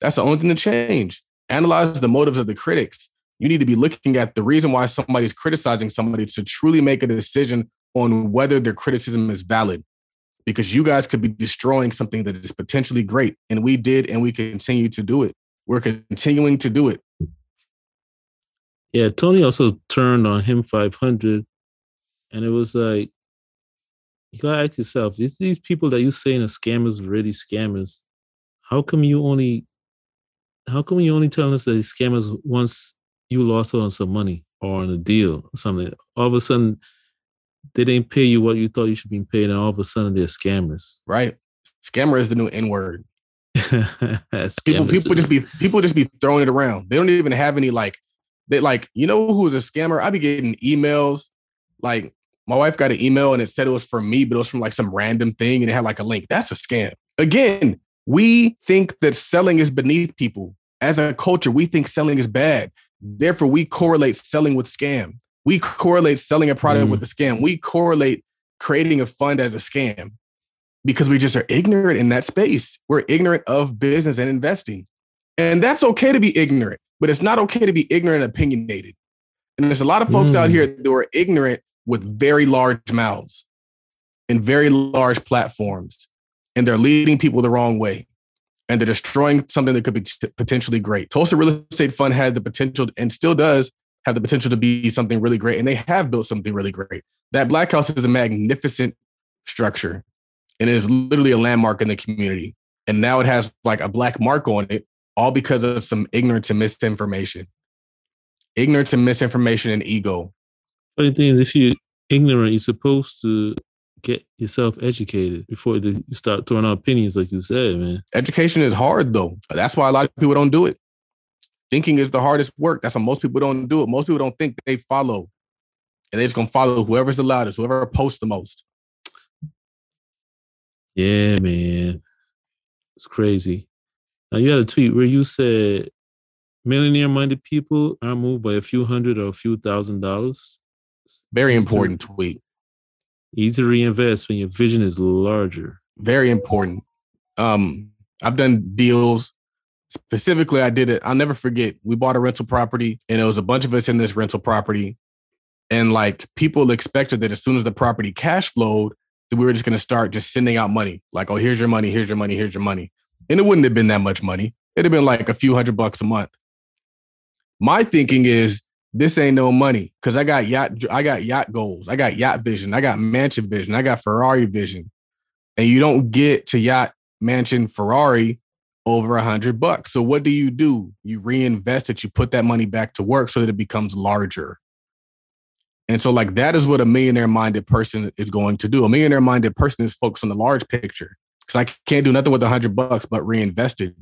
That's the only thing that changed. Analyze the motives of the critics. You need to be looking at the reason why somebody's criticizing somebody to truly make a decision on whether their criticism is valid. Because you guys could be destroying something that is potentially great. And we did, and we continue to do it. We're continuing to do it. Yeah, Tony also turned on him 500, and it was like, you gotta ask yourself: Is these people that you saying are scammers really scammers? How come you only, how come you only telling us that these scammers once you lost on some money or on a deal or something? All of a sudden, they didn't pay you what you thought you should be paid, and all of a sudden they're scammers. Right? Scammer is the new N word. People, people just be people just be throwing it around. They don't even have any like they like you know who's a scammer. I be getting emails like my wife got an email and it said it was from me, but it was from like some random thing and it had like a link. That's a scam. Again, we think that selling is beneath people. As a culture, we think selling is bad. Therefore, we correlate selling with scam. We correlate selling a product mm. with a scam. We correlate creating a fund as a scam because we just are ignorant in that space. We're ignorant of business and investing. And that's okay to be ignorant, but it's not okay to be ignorant and opinionated. And there's a lot of folks mm. out here that are ignorant with very large mouths and very large platforms, and they're leading people the wrong way. And they're destroying something that could be t- potentially great. Tulsa Real Estate Fund had the potential and still does have the potential to be something really great. And they have built something really great. That Black House is a magnificent structure and it is literally a landmark in the community. And now it has like a black mark on it, all because of some ignorance and misinformation. Ignorance and misinformation and ego. Funny thing is, if you're ignorant, you're supposed to get yourself educated before you start throwing out opinions, like you said, man. Education is hard, though. That's why a lot of people don't do it. Thinking is the hardest work. That's why most people don't do it. Most people don't think they follow. And they're just gonna follow whoever's the loudest, whoever posts the most. Yeah, man. It's crazy. Now you had a tweet where you said millionaire minded people are moved by a few hundred or a few thousand dollars. Very important tweet. Easy to reinvest when your vision is larger. Very important. Um, I've done deals. Specifically, I did it. I'll never forget. We bought a rental property, and it was a bunch of us in this rental property. And like people expected that as soon as the property cash flowed, we were just going to start just sending out money. Like, oh, here's your money, here's your money, here's your money. And it wouldn't have been that much money. It'd have been like a few hundred bucks a month. my thinking is this ain't no money because I got yacht, I got yacht goals, I got yacht vision, I got mansion vision, I got Ferrari vision, and you don't get to yacht, mansion, Ferrari over a hundred bucks. So what do you do? You reinvest it. You put that money back to work so that it becomes larger. And so, like that is what a millionaire minded person is going to do. A millionaire minded person is focused on the large picture because I can't do nothing with a hundred bucks but reinvest it.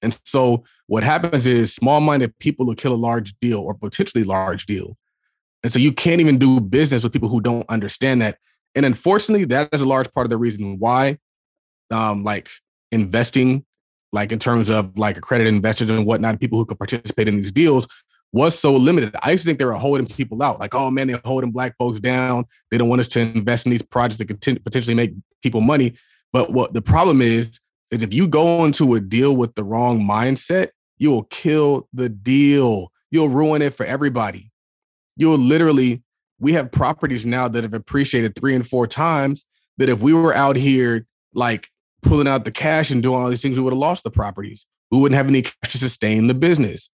And so, what happens is small minded people will kill a large deal or potentially large deal. And so, you can't even do business with people who don't understand that. And unfortunately, that is a large part of the reason why, um, like investing, like in terms of like accredited investors and whatnot, people who can participate in these deals was so limited. I used to think they were holding people out. Like, oh man, they're holding black folks down. They don't want us to invest in these projects that could potentially make people money. But what the problem is, is if you go into a deal with the wrong mindset, you will kill the deal. You'll ruin it for everybody. You'll literally, we have properties now that have appreciated three and four times that if we were out here like pulling out the cash and doing all these things, we would have lost the properties. We wouldn't have any cash to sustain the business.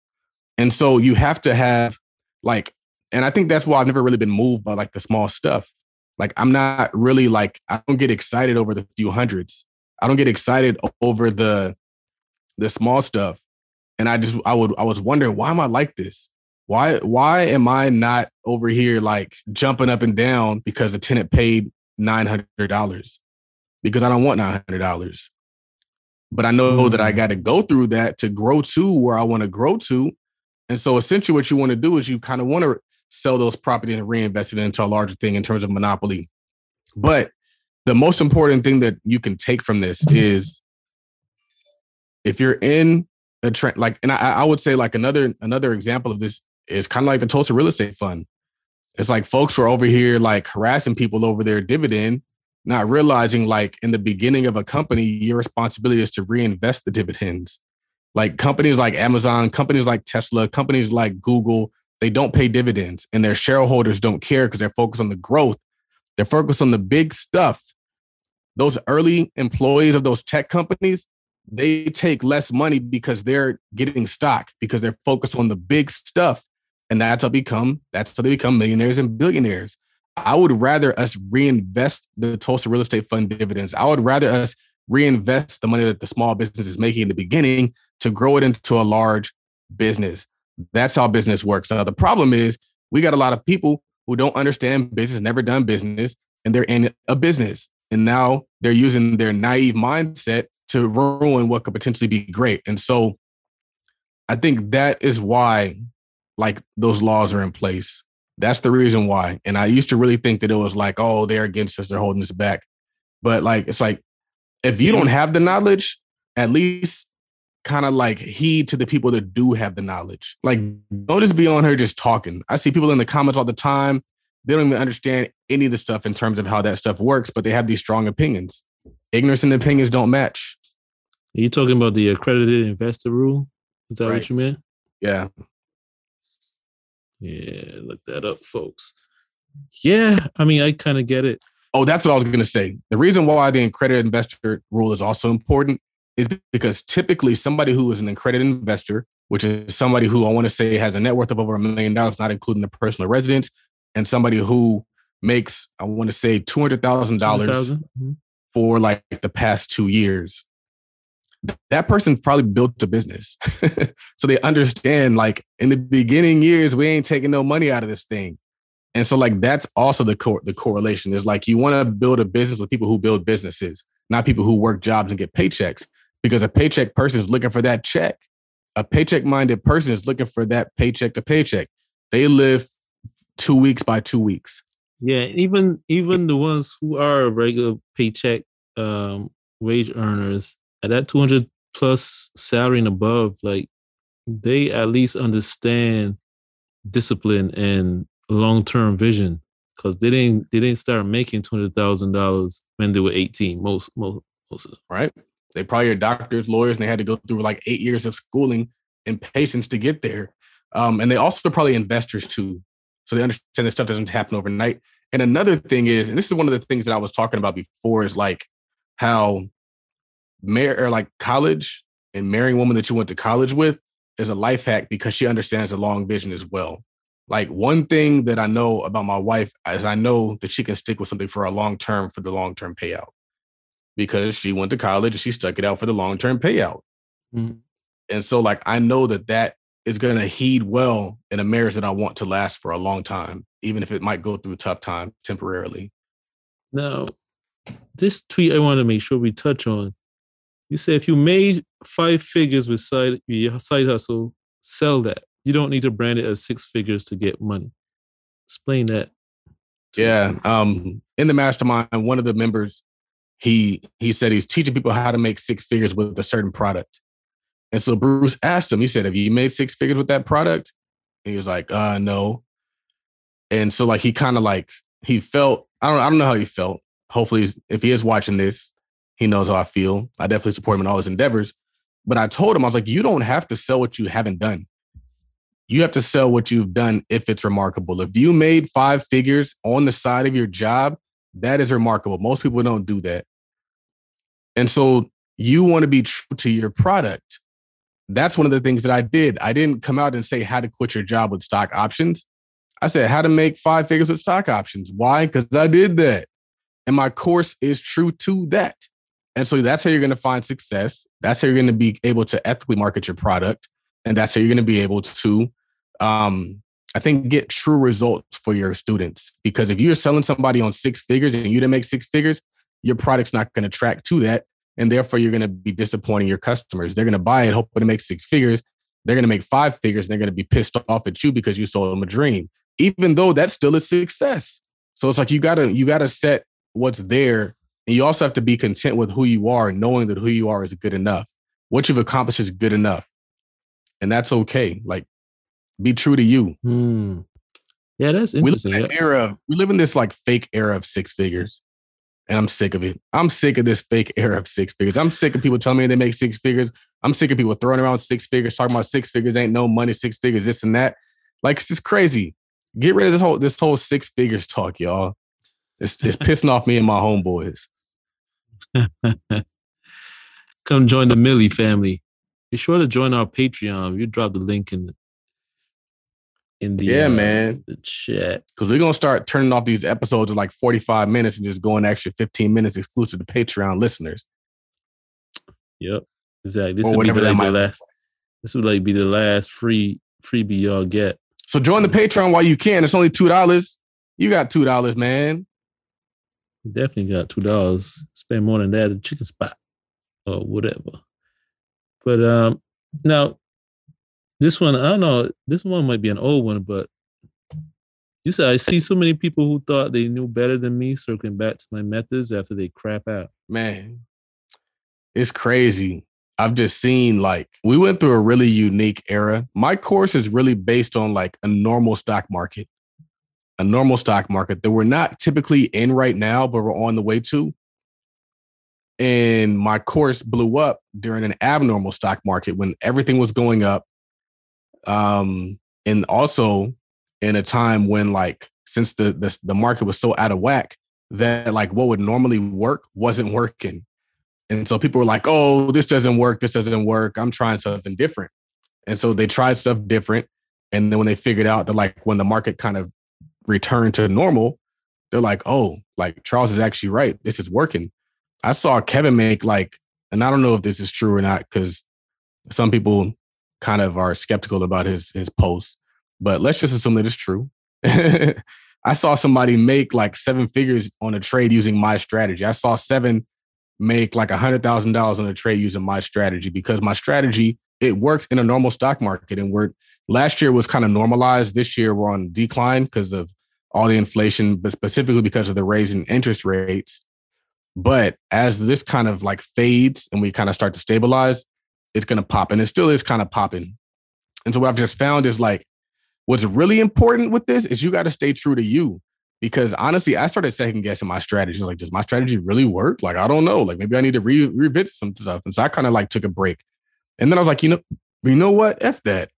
And so you have to have like, and I think that's why I've never really been moved by like the small stuff. Like I'm not really like I don't get excited over the few hundreds. I don't get excited over the the small stuff. And I just I would I was wondering why am I like this? Why why am I not over here like jumping up and down because the tenant paid nine hundred dollars? Because I don't want nine hundred dollars. But I know that I mm. got to go through that to grow to where I want to grow to. And so essentially what you want to do is you kind of want to sell those properties and reinvest it into a larger thing in terms of monopoly. But the most important thing that you can take from this mm-hmm. is if you're in a trend like and I, I would say like another another example of this is kind of like the Tulsa real estate fund. It's like folks were over here like harassing people over their dividend, not realizing like in the beginning of a company, your responsibility is to reinvest the dividends. Like companies like Amazon, companies like Tesla, companies like Google, they don't pay dividends and their shareholders don't care because they're focused on the growth. They're focused on the big stuff. Those early employees of those tech companies, they take less money because they're getting stock because they're focused on the big stuff. And that's how become that's how they become millionaires and billionaires. I would rather us reinvest the Tulsa real estate fund dividends. I would rather us reinvest the money that the small business is making in the beginning to grow it into a large business. That's how business works. Now, the problem is we got a lot of people who don't understand business, never done business, and they're in a business. And now they're using their naive mindset to ruin what could potentially be great. And so I think that is why like those laws are in place. That's the reason why. And I used to really think that it was like, oh, they're against us, they're holding us back. But like it's like if you don't mm-hmm. have the knowledge, at least kind of like heed to the people that do have the knowledge. Like, don't just be on her just talking. I see people in the comments all the time. They don't even understand any of the stuff in terms of how that stuff works, but they have these strong opinions. Ignorance and opinions don't match. Are you talking about the accredited investor rule? Is that right. what you meant? Yeah. Yeah, look that up, folks. Yeah, I mean, I kind of get it. Oh, that's what I was going to say. The reason why the accredited investor rule is also important is because typically somebody who is an accredited investor, which is somebody who I want to say has a net worth of over a million dollars, not including the personal residence, and somebody who makes, I want to say, $200,000 mm-hmm. for like the past two years. That person probably built a business. so they understand, like, in the beginning years, we ain't taking no money out of this thing. And so, like, that's also the co- the correlation is like you want to build a business with people who build businesses, not people who work jobs and get paychecks because a paycheck person is looking for that check. A paycheck minded person is looking for that paycheck to paycheck. They live two weeks by two weeks. Yeah, even even the ones who are regular paycheck um, wage earners at that 200 plus salary and above, like they at least understand discipline and long term vision because they didn't they didn't start making two hundred thousand dollars when they were eighteen. Most most most of them. Right. They probably are doctors, lawyers, and they had to go through like eight years of schooling and patience to get there. Um, and they also probably investors too. So they understand this stuff doesn't happen overnight. And another thing is, and this is one of the things that I was talking about before, is like how marry or like college and marrying woman that you went to college with, is a life hack because she understands the long vision as well. Like one thing that I know about my wife is I know that she can stick with something for a long term for the long term payout because she went to college and she stuck it out for the long term payout. Mm-hmm. And so, like, I know that that is going to heed well in a marriage that I want to last for a long time, even if it might go through a tough time temporarily. Now, this tweet I want to make sure we touch on. You say if you made five figures with side your side hustle, sell that. You don't need to brand it as six figures to get money. Explain that. Yeah. Um, in the mastermind, one of the members, he he said he's teaching people how to make six figures with a certain product. And so Bruce asked him, he said, Have you made six figures with that product? And he was like, uh no. And so like he kind of like he felt, I don't I don't know how he felt. Hopefully if he is watching this, he knows how I feel. I definitely support him in all his endeavors. But I told him, I was like, you don't have to sell what you haven't done you have to sell what you've done if it's remarkable. If you made five figures on the side of your job, that is remarkable. Most people don't do that. And so you want to be true to your product. That's one of the things that I did. I didn't come out and say how to quit your job with stock options. I said how to make five figures with stock options. Why? Because I did that. And my course is true to that. And so that's how you're going to find success. That's how you're going to be able to ethically market your product. And that's how you're going to be able to um, I think get true results for your students. Because if you're selling somebody on six figures and you didn't make six figures, your product's not going to track to that. And therefore, you're going to be disappointing your customers. They're going to buy it, hoping to make six figures. They're going to make five figures and they're going to be pissed off at you because you sold them a dream, even though that's still a success. So it's like you gotta you gotta set what's there, and you also have to be content with who you are, knowing that who you are is good enough. What you've accomplished is good enough, and that's okay. Like be true to you. Hmm. Yeah, that's interesting. We live, in era, we live in this like fake era of six figures. And I'm sick of it. I'm sick of this fake era of six figures. I'm sick of people telling me they make six figures. I'm sick of people throwing around six figures, talking about six figures ain't no money, six figures, this and that. Like it's just crazy. Get rid of this whole this whole six figures talk, y'all. It's it's pissing off me and my homeboys. Come join the Millie family. Be sure to join our Patreon. You drop the link in the in the yeah uh, man. the chat. Because we're gonna start turning off these episodes of like 45 minutes and just going extra 15 minutes exclusive to patreon listeners. Yep exactly. This would be like the last this would like be the last free freebie y'all get. So join the patreon while you can. It's only two dollars. You got two dollars man. You definitely got two dollars. Spend more than that at the chicken spot or whatever. But um now this one, I don't know. This one might be an old one, but you said I see so many people who thought they knew better than me circling back to my methods after they crap out. Man, it's crazy. I've just seen like we went through a really unique era. My course is really based on like a normal stock market, a normal stock market that we're not typically in right now, but we're on the way to. And my course blew up during an abnormal stock market when everything was going up um, and also in a time when like since the, the the market was so out of whack that like what would normally work wasn't working. And so people were like, "Oh, this doesn't work. This doesn't work. I'm trying something different." And so they tried stuff different. And then when they figured out that like when the market kind of returned to normal, they're like, "Oh, like Charles is actually right. This is working." I saw Kevin make like, and I don't know if this is true or not because some people kind of are skeptical about his his posts, but let's just assume that it's true. I saw somebody make like seven figures on a trade using my strategy. I saw seven make like a hundred thousand dollars on a trade using my strategy because my strategy it works in a normal stock market. And we're last year was kind of normalized. This year we're on decline because of all the inflation, but specifically because of the raising interest rates. But as this kind of like fades and we kind of start to stabilize, it's going to pop. And it still is kind of popping. And so what I've just found is like, what's really important with this is you got to stay true to you. Because honestly, I started second guessing my strategy. Like, does my strategy really work? Like, I don't know. Like, maybe I need to re- revisit some stuff. And so I kind of like took a break. And then I was like, you know, you know what? F that.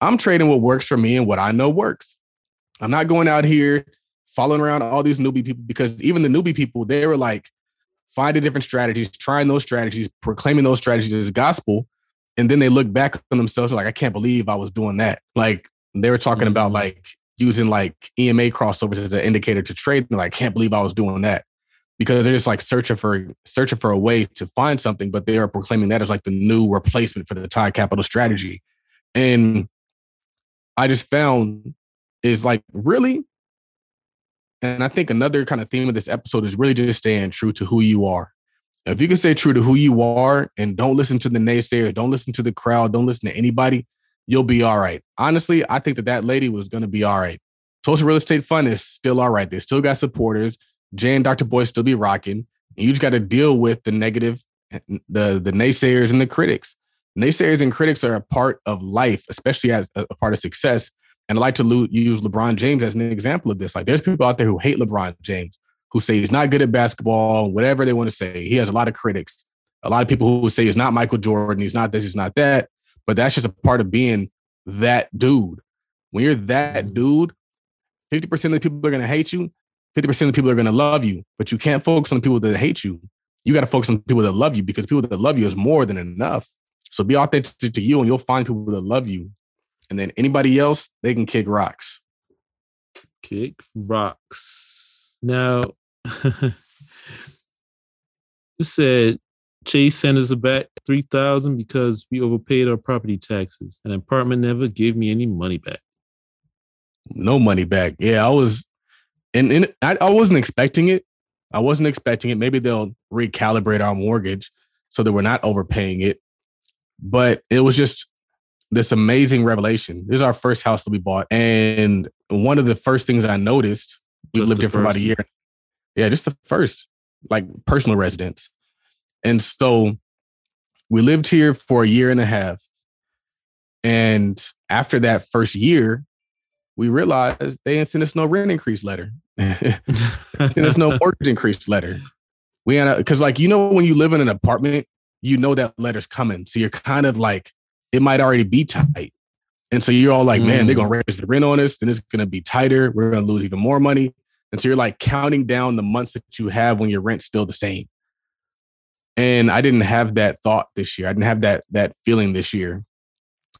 I'm trading what works for me and what I know works. I'm not going out here following around all these newbie people because even the newbie people, they were like finding different strategies, trying those strategies, proclaiming those strategies as gospel. and then they look back on themselves like, I can't believe I was doing that. Like they were talking mm-hmm. about like using like EMA crossovers as an indicator to trade. And like, I can't believe I was doing that because they're just like searching for searching for a way to find something, but they are proclaiming that as like the new replacement for the Todd Capital strategy. And I just found is like really, and I think another kind of theme of this episode is really just staying true to who you are. If you can stay true to who you are and don't listen to the naysayers, don't listen to the crowd, don't listen to anybody, you'll be all right. Honestly, I think that that lady was going to be all right. Tulsa Real Estate Fund is still all right. They still got supporters. Jay and Dr. Boyce still be rocking. And you just got to deal with the negative, the the naysayers and the critics. Naysayers and critics are a part of life, especially as a part of success. And I like to use LeBron James as an example of this. Like, there's people out there who hate LeBron James, who say he's not good at basketball, whatever they want to say. He has a lot of critics. A lot of people who say he's not Michael Jordan, he's not this, he's not that. But that's just a part of being that dude. When you're that dude, 50% of the people are going to hate you, 50% of the people are going to love you, but you can't focus on the people that hate you. You got to focus on people that love you because people that love you is more than enough. So be authentic to you and you'll find people that love you. And then anybody else, they can kick rocks. Kick rocks. Now, you said Chase sent us back 3000 because we overpaid our property taxes. An apartment never gave me any money back. No money back. Yeah, I was and, and I, I wasn't expecting it. I wasn't expecting it. Maybe they'll recalibrate our mortgage so that we're not overpaying it. But it was just this amazing revelation. This is our first house that we bought. And one of the first things I noticed, we lived here for about a year. Yeah, just the first, like personal residence. And so we lived here for a year and a half. And after that first year, we realized they didn't send us no rent increase letter. send us no mortgage increase letter. We had because like you know when you live in an apartment, you know that letter's coming. So you're kind of like, it might already be tight. And so you're all like, man, they're gonna mm. raise the rent on us, then it's gonna be tighter. We're gonna lose even more money. And so you're like counting down the months that you have when your rent's still the same. And I didn't have that thought this year. I didn't have that that feeling this year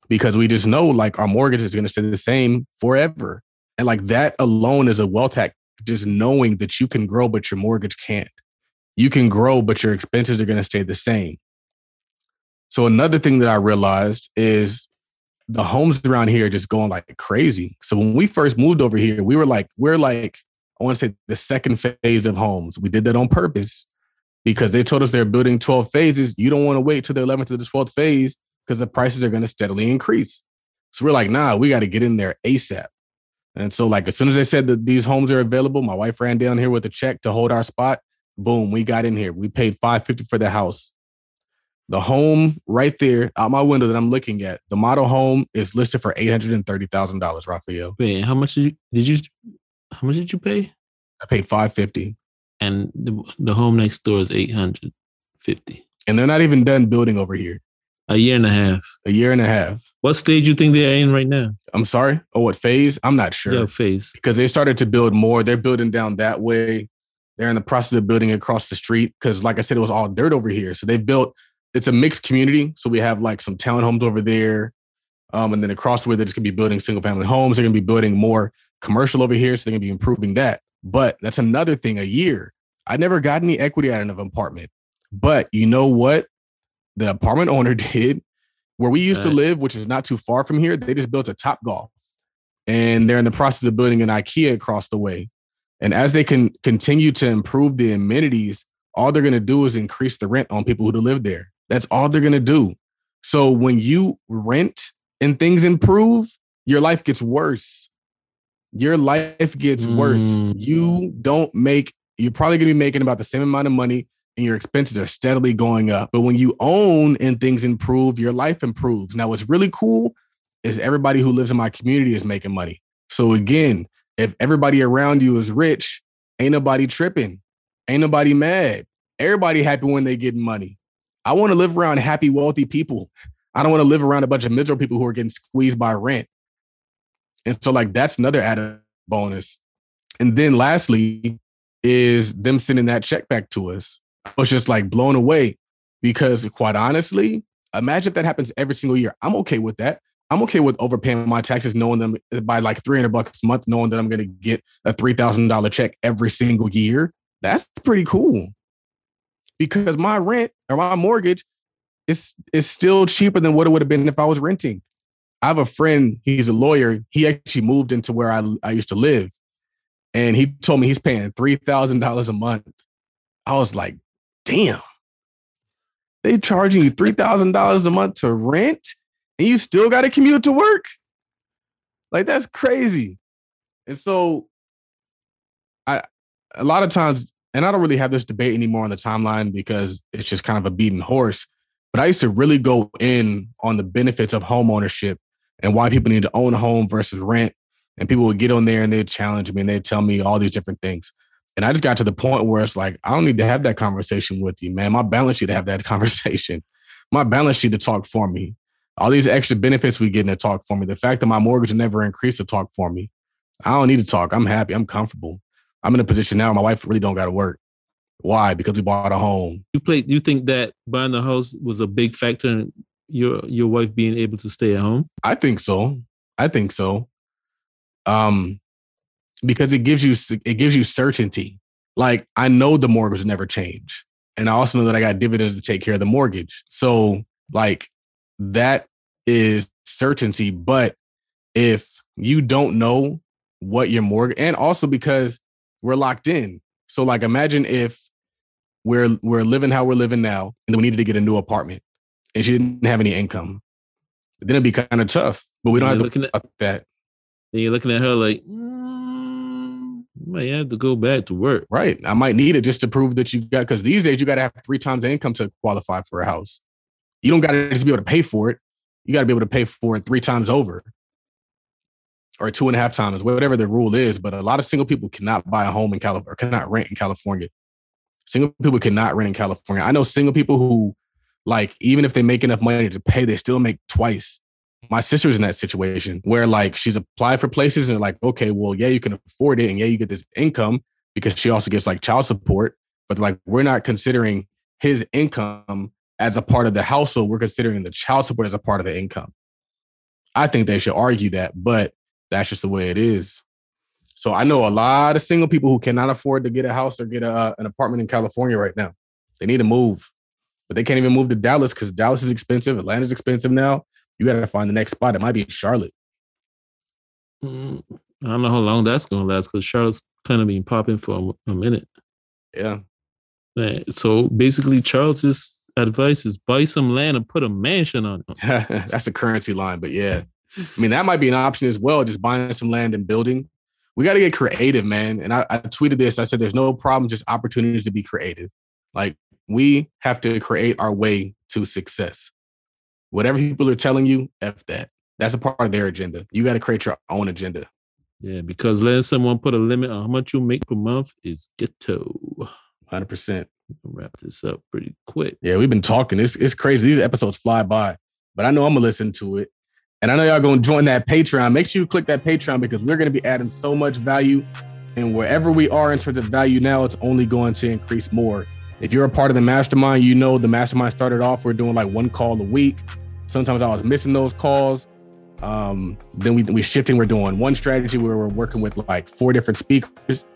because we just know like our mortgage is gonna stay the same forever. And like that alone is a wealth hack, just knowing that you can grow, but your mortgage can't. You can grow, but your expenses are gonna stay the same. So another thing that I realized is the homes around here are just going like crazy. So when we first moved over here, we were like, we're like, I want to say the second phase of homes. We did that on purpose because they told us they're building 12 phases. You don't want to wait till the 11th or the 12th phase because the prices are going to steadily increase. So we're like, nah, we got to get in there ASAP. And so, like, as soon as they said that these homes are available, my wife ran down here with a check to hold our spot. Boom, we got in here. We paid 550 for the house. The home right there out my window that I'm looking at, the model home is listed for eight hundred and thirty thousand dollars. Raphael, wait, how much did you did you how much did you pay? I paid five fifty, and the the home next door is eight hundred fifty. And they're not even done building over here. A year and a half. A year and a half. What stage do you think they're in right now? I'm sorry. Oh, what phase? I'm not sure. Yeah, phase. Because they started to build more. They're building down that way. They're in the process of building across the street. Because, like I said, it was all dirt over here. So they built it's a mixed community. So we have like some townhomes over there. Um, and then across the way, they're just gonna be building single family homes. They're gonna be building more commercial over here. So they're gonna be improving that. But that's another thing a year. I never got any equity out of an apartment. But you know what? The apartment owner did where we used right. to live, which is not too far from here. They just built a Topgolf and they're in the process of building an IKEA across the way. And as they can continue to improve the amenities, all they're going to do is increase the rent on people who live there. That's all they're going to do. So when you rent and things improve, your life gets worse. Your life gets mm. worse. You don't make, you're probably going to be making about the same amount of money and your expenses are steadily going up. But when you own and things improve, your life improves. Now, what's really cool is everybody who lives in my community is making money. So again, if everybody around you is rich, ain't nobody tripping, ain't nobody mad. Everybody happy when they get money. I want to live around happy, wealthy people. I don't want to live around a bunch of miserable people who are getting squeezed by rent. And so, like, that's another added bonus. And then lastly, is them sending that check back to us. I was just like blown away because, quite honestly, imagine if that happens every single year. I'm okay with that. I'm okay with overpaying my taxes, knowing them uh, by like 300 bucks a month, knowing that I'm going to get a $3,000 check every single year. That's pretty cool because my rent or my mortgage is, is still cheaper than what it would have been if I was renting. I have a friend, he's a lawyer. He actually moved into where I, I used to live. And he told me he's paying $3,000 a month. I was like, damn. They charging you $3,000 a month to rent and you still got to commute to work. Like that's crazy. And so I a lot of times and I don't really have this debate anymore on the timeline because it's just kind of a beaten horse, but I used to really go in on the benefits of home ownership and why people need to own a home versus rent. And people would get on there and they'd challenge me and they'd tell me all these different things. And I just got to the point where it's like, I don't need to have that conversation with you, man. My balance sheet to have that conversation. My balance sheet to talk for me. All these extra benefits we get in to talk for me. The fact that my mortgage never increased to talk for me. I don't need to talk. I'm happy. I'm comfortable. I'm in a position now. My wife really don't got to work. Why? Because we bought a home. You play. You think that buying the house was a big factor in your your wife being able to stay at home? I think so. I think so. Um, because it gives you it gives you certainty. Like I know the mortgage will never change, and I also know that I got dividends to take care of the mortgage. So like that is certainty. But if you don't know what your mortgage, and also because we're locked in. So like imagine if we're we're living how we're living now, and then we needed to get a new apartment, and she didn't have any income. Then it'd be kind of tough. But we don't And have to looking look at that. Then you're looking at her like, mm, you might have to go back to work. Right. I might need it just to prove that you got because these days you got to have three times the income to qualify for a house. You don't got to just be able to pay for it. You got to be able to pay for it three times over or two and a half times, whatever the rule is. But a lot of single people cannot buy a home in California or cannot rent in California. Single people cannot rent in California. I know single people who, like, even if they make enough money to pay, they still make twice. My sister's in that situation where, like, she's applied for places and, like, okay, well, yeah, you can afford it. And yeah, you get this income because she also gets like child support. But, like, we're not considering his income as a part of the household. We're considering the child support as a part of the income. I think they should argue that, but that's just the way it is. So I know a lot of single people who cannot afford to get a house or get a, an apartment in California right now. They need to move, but they can't even move to Dallas because Dallas is expensive. Atlanta's expensive now. You got to find the next spot. It might be Charlotte. Mm, I don't know how long that's going to last because Charlotte's kind of been popping for a, a minute. Yeah. Man, so basically, Charles's advice is buy some land and put a mansion on it. That's the currency line, but yeah. I mean, that might be an option as well, just buying some land and building. We got to get creative, man. And I, I tweeted this. I said, there's no problem, just opportunities to be creative. Like, we have to create our way to success. Whatever people are telling you, F that. That's a part of their agenda. You got to create your own agenda. Yeah, because letting someone put a limit on how much you make per month is ghetto. 100%. Wrap this up pretty quick. Yeah, we've been talking. It's, it's crazy. These episodes fly by, but I know I'm going to listen to it. And I know y'all going to join that Patreon. Make sure you click that Patreon because we're going to be adding so much value. And wherever we are in terms of value now, it's only going to increase more. If you're a part of the mastermind, you know the mastermind started off, we're doing like one call a week. Sometimes I was missing those calls. Um, then we we shifting, we're doing one strategy where we're working with like four different speakers.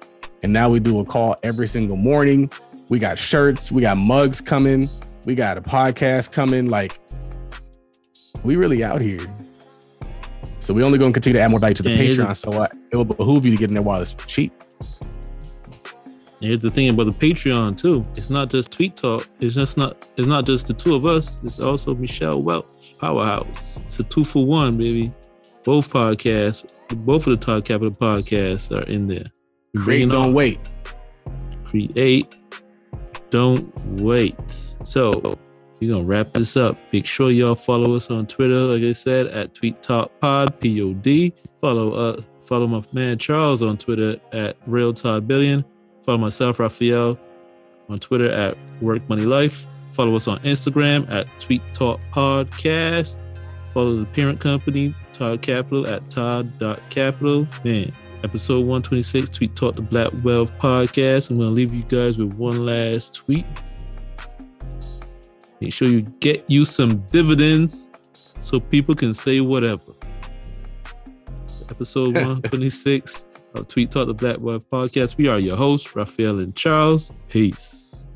And now we do a call every single morning. We got shirts, we got mugs coming, we got a podcast coming. Like, we really out here. So we're only going to continue to add more value to the And Patreon. So uh, it will behoove you to get in there while it's cheap. Here's the thing about the Patreon too. It's not just tweet talk. It's just not. It's not just the two of us. It's also Michelle Welch, Powerhouse. It's a two for one, baby. Both podcasts, both of the Todd Capital podcasts are in there. We're Create, don't wait. create, don't wait. So we're gonna wrap this up. Make sure y'all follow us on Twitter, like I said, at Tweet Talk Pod P O D. Follow us. Follow my man Charles on Twitter at Real Todd Billion. Follow myself, Raphael, on Twitter at Work Money Life. Follow us on Instagram at Tweet Talk Podcast. Follow the parent company, Todd Capital, at Todd.capital. Man, episode 126, Tweet Talk the Black Wealth Podcast. I'm to leave you guys with one last tweet. Make sure you get you some dividends so people can say whatever. Episode 126 of Tweet Talk the Black Boy Podcast. We are your hosts, Raphael and Charles. Peace.